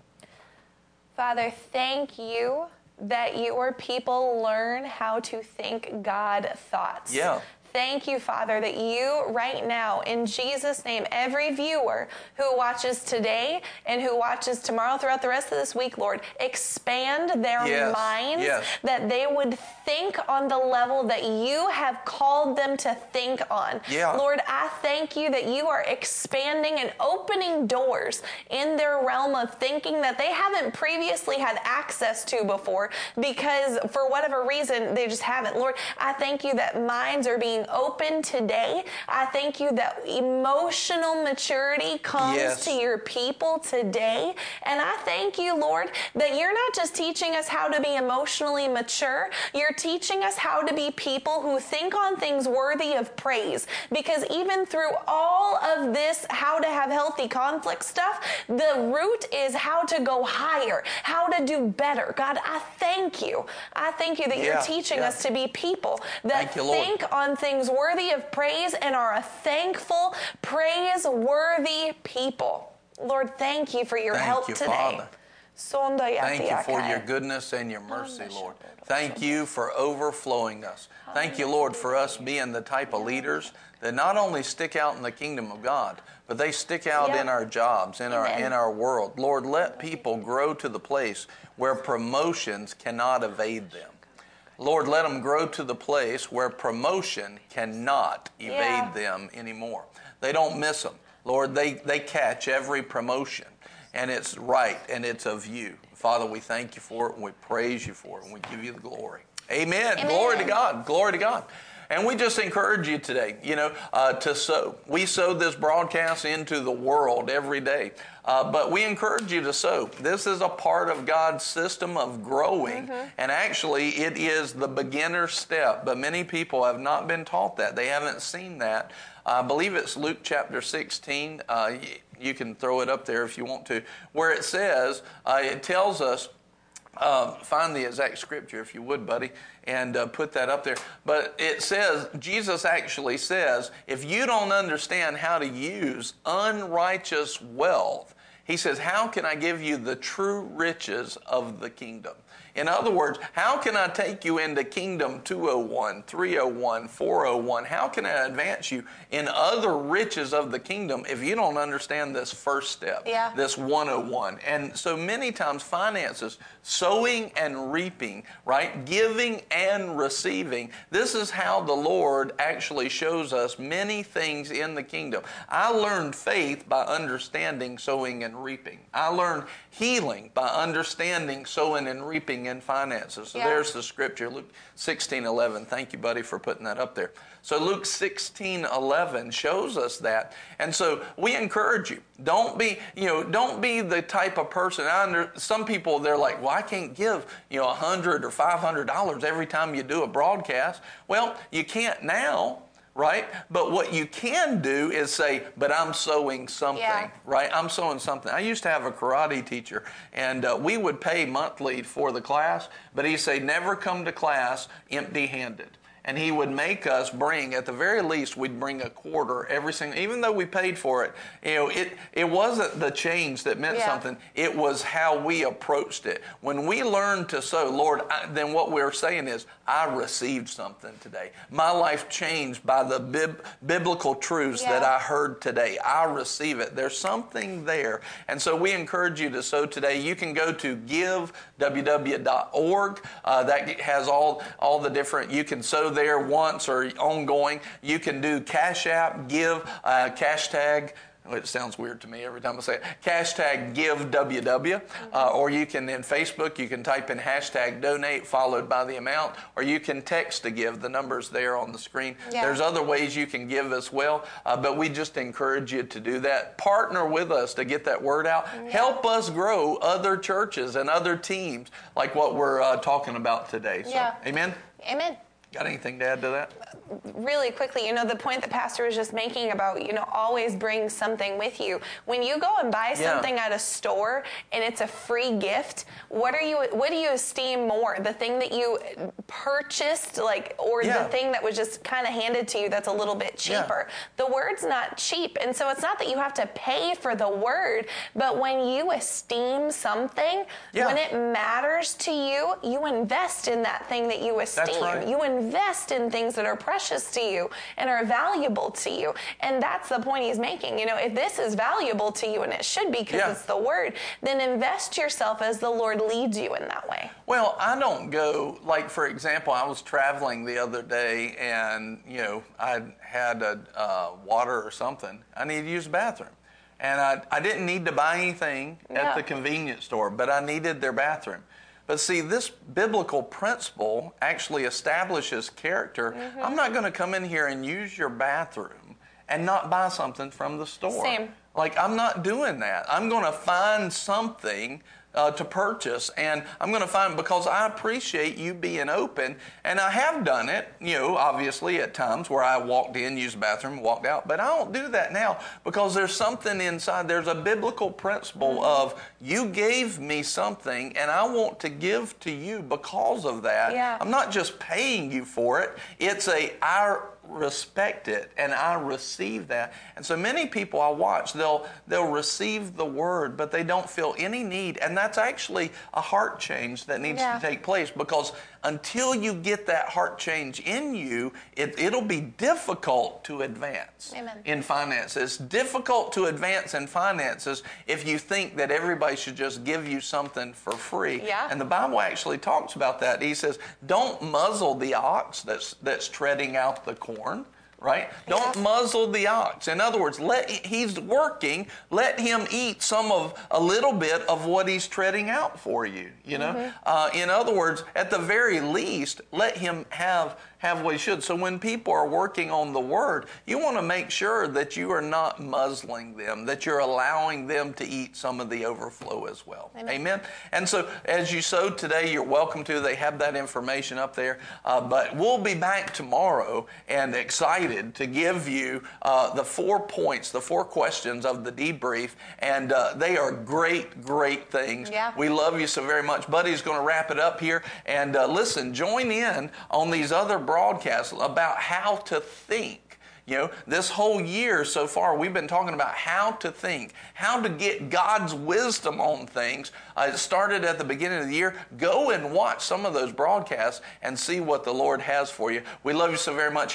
Father, thank you that your people learn how to think God thoughts. Yeah. Thank you, Father, that you right now, in Jesus' name, every viewer who watches today and who watches tomorrow throughout the rest of this week, Lord, expand their yes. minds yes. that they would think on the level that you have called them to think on. Yeah. Lord, I thank you that you are expanding and opening doors in their realm of thinking that they haven't previously had access to before because for whatever reason they just haven't. Lord, I thank you that minds are being opened today. I thank you that emotional maturity comes yes. to your people today. And I thank you, Lord, that you're not just teaching us how to be emotionally mature, you're teaching us how to be people who think on things worthy of praise. Because even through all of this, how to have healthy conflict stuff, the root is how to go higher, how to do better. God, I thank you. I thank you that yeah, you're teaching yeah. us to be people that you, think on things worthy of praise and are a thankful, praiseworthy people. Lord, thank you for your thank help you, today. Father. Thank you for your goodness and your mercy, Lord. Thank you for overflowing us. Thank you, Lord, for us being the type of leaders that not only stick out in the kingdom of God, but they stick out in our jobs, in our in our world. Lord, let people grow to the place where promotions cannot evade them. Lord, let them grow to the place where promotion cannot evade yeah. them anymore. They don't miss them. Lord, they, they catch every promotion, and it's right, and it's of you. Father, we thank you for it, and we praise you for it, and we give you the glory. Amen. Amen. Glory to God. Glory to God. And we just encourage you today, you know, uh, to sow. We sow this broadcast into the world every day. Uh, but we encourage you to sow. This is a part of God's system of growing, mm-hmm. and actually, it is the beginner step. But many people have not been taught that, they haven't seen that. I believe it's Luke chapter 16. Uh, you can throw it up there if you want to, where it says, uh, it tells us uh, find the exact scripture if you would, buddy, and uh, put that up there. But it says, Jesus actually says, if you don't understand how to use unrighteous wealth, he says, How can I give you the true riches of the kingdom? In other words, how can I take you into Kingdom 201, 301, 401? How can I advance you in other riches of the kingdom if you don't understand this first step, yeah. this 101? And so many times, finances, sowing and reaping, right? Giving and receiving. This is how the Lord actually shows us many things in the kingdom. I learned faith by understanding sowing and reaping. I learned healing by understanding sowing and reaping in finances. So yeah. there's the scripture, Luke 16 11. Thank you, buddy, for putting that up there. So Luke 16 11 shows us that. And so we encourage you. Don't be, you know, don't be the type of person. I under, some people they're like, well, I can't give, you know, a hundred or five hundred dollars every time you do a broadcast. Well, you can't now right? But what you can do is say, but I'm sowing something, yeah. right? I'm sowing something. I used to have a karate teacher, and uh, we would pay monthly for the class, but he'd say, never come to class empty handed and he would make us bring at the very least we'd bring a quarter every single even though we paid for it. You know it it wasn't the change that meant yeah. something. It was how we approached it. When we learned to sow lord I, then what we're saying is i received something today. My life changed by the bib, biblical truths yeah. that i heard today. I receive it. There's something there. And so we encourage you to sow today. You can go to giveww.org uh, that has all all the different you can sow there once or ongoing. You can do Cash App, give, uh, cash tag. It sounds weird to me every time I say it. Hashtag give WW. Uh, or you can, in Facebook, you can type in hashtag donate followed by the amount, or you can text to give. The number's there on the screen. Yeah. There's other ways you can give as well, uh, but we just encourage you to do that. Partner with us to get that word out. Yeah. Help us grow other churches and other teams like what we're uh, talking about today. So, yeah. Amen? Amen. Got anything to add to that? Really quickly, you know, the point that Pastor was just making about, you know, always bring something with you. When you go and buy something yeah. at a store and it's a free gift, what are you what do you esteem more? The thing that you purchased, like, or yeah. the thing that was just kind of handed to you that's a little bit cheaper? Yeah. The word's not cheap. And so it's not that you have to pay for the word, but when you esteem something, when it matters to you, you invest in that thing that you esteem. Right. You invest invest in things that are precious to you and are valuable to you. And that's the point he's making. You know, if this is valuable to you, and it should be because yeah. it's the word, then invest yourself as the Lord leads you in that way. Well, I don't go, like, for example, I was traveling the other day and, you know, I had a uh, water or something. I needed to use the bathroom. And I, I didn't need to buy anything at the convenience store, but I needed their bathroom. But see, this biblical principle actually establishes character. Mm-hmm. I'm not going to come in here and use your bathroom and not buy something from the store. Same. Like, I'm not doing that. I'm going to find something uh, to purchase. And I'm going to find because I appreciate you being open, and I have done it, you know, obviously at times where I walked in, used the bathroom, walked out, but I don't do that now because there's something inside. There's a biblical principle mm-hmm. of you gave me something, and I want to give to you because of that. Yeah. I'm not just paying you for it. It's a I respect it and I receive that. And so many people I watch, they'll they'll receive the word, but they don't feel any need. And that's actually a heart change that needs yeah. to take place because until you get that heart change in you, it, it'll be difficult to advance Amen. in finances. It's difficult to advance in finances if you think that everybody should just give you something for free. Yeah. And the Bible actually talks about that. He says, don't muzzle the ox that's, that's treading out the corn right? Don't muzzle the ox. In other words, let he's working. Let him eat some of a little bit of what he's treading out for you. You know, mm-hmm. uh, in other words, at the very least, let him have have what he should. So when people are working on the word, you want to make sure that you are not muzzling them, that you're allowing them to eat some of the overflow as well. Amen. Amen. And so as you sowed today, you're welcome to. They have that information up there. Uh, but we'll be back tomorrow and excited to give you uh, the four points, the four questions of the debrief. And uh, they are great, great things. Yeah. We love you so very much. Buddy's going to wrap it up here. And uh, listen, join in on these other broadcasts about how to think. You know, this whole year so far, we've been talking about how to think, how to get God's wisdom on things. Uh, it started at the beginning of the year. Go and watch some of those broadcasts and see what the Lord has for you. We love you so very much.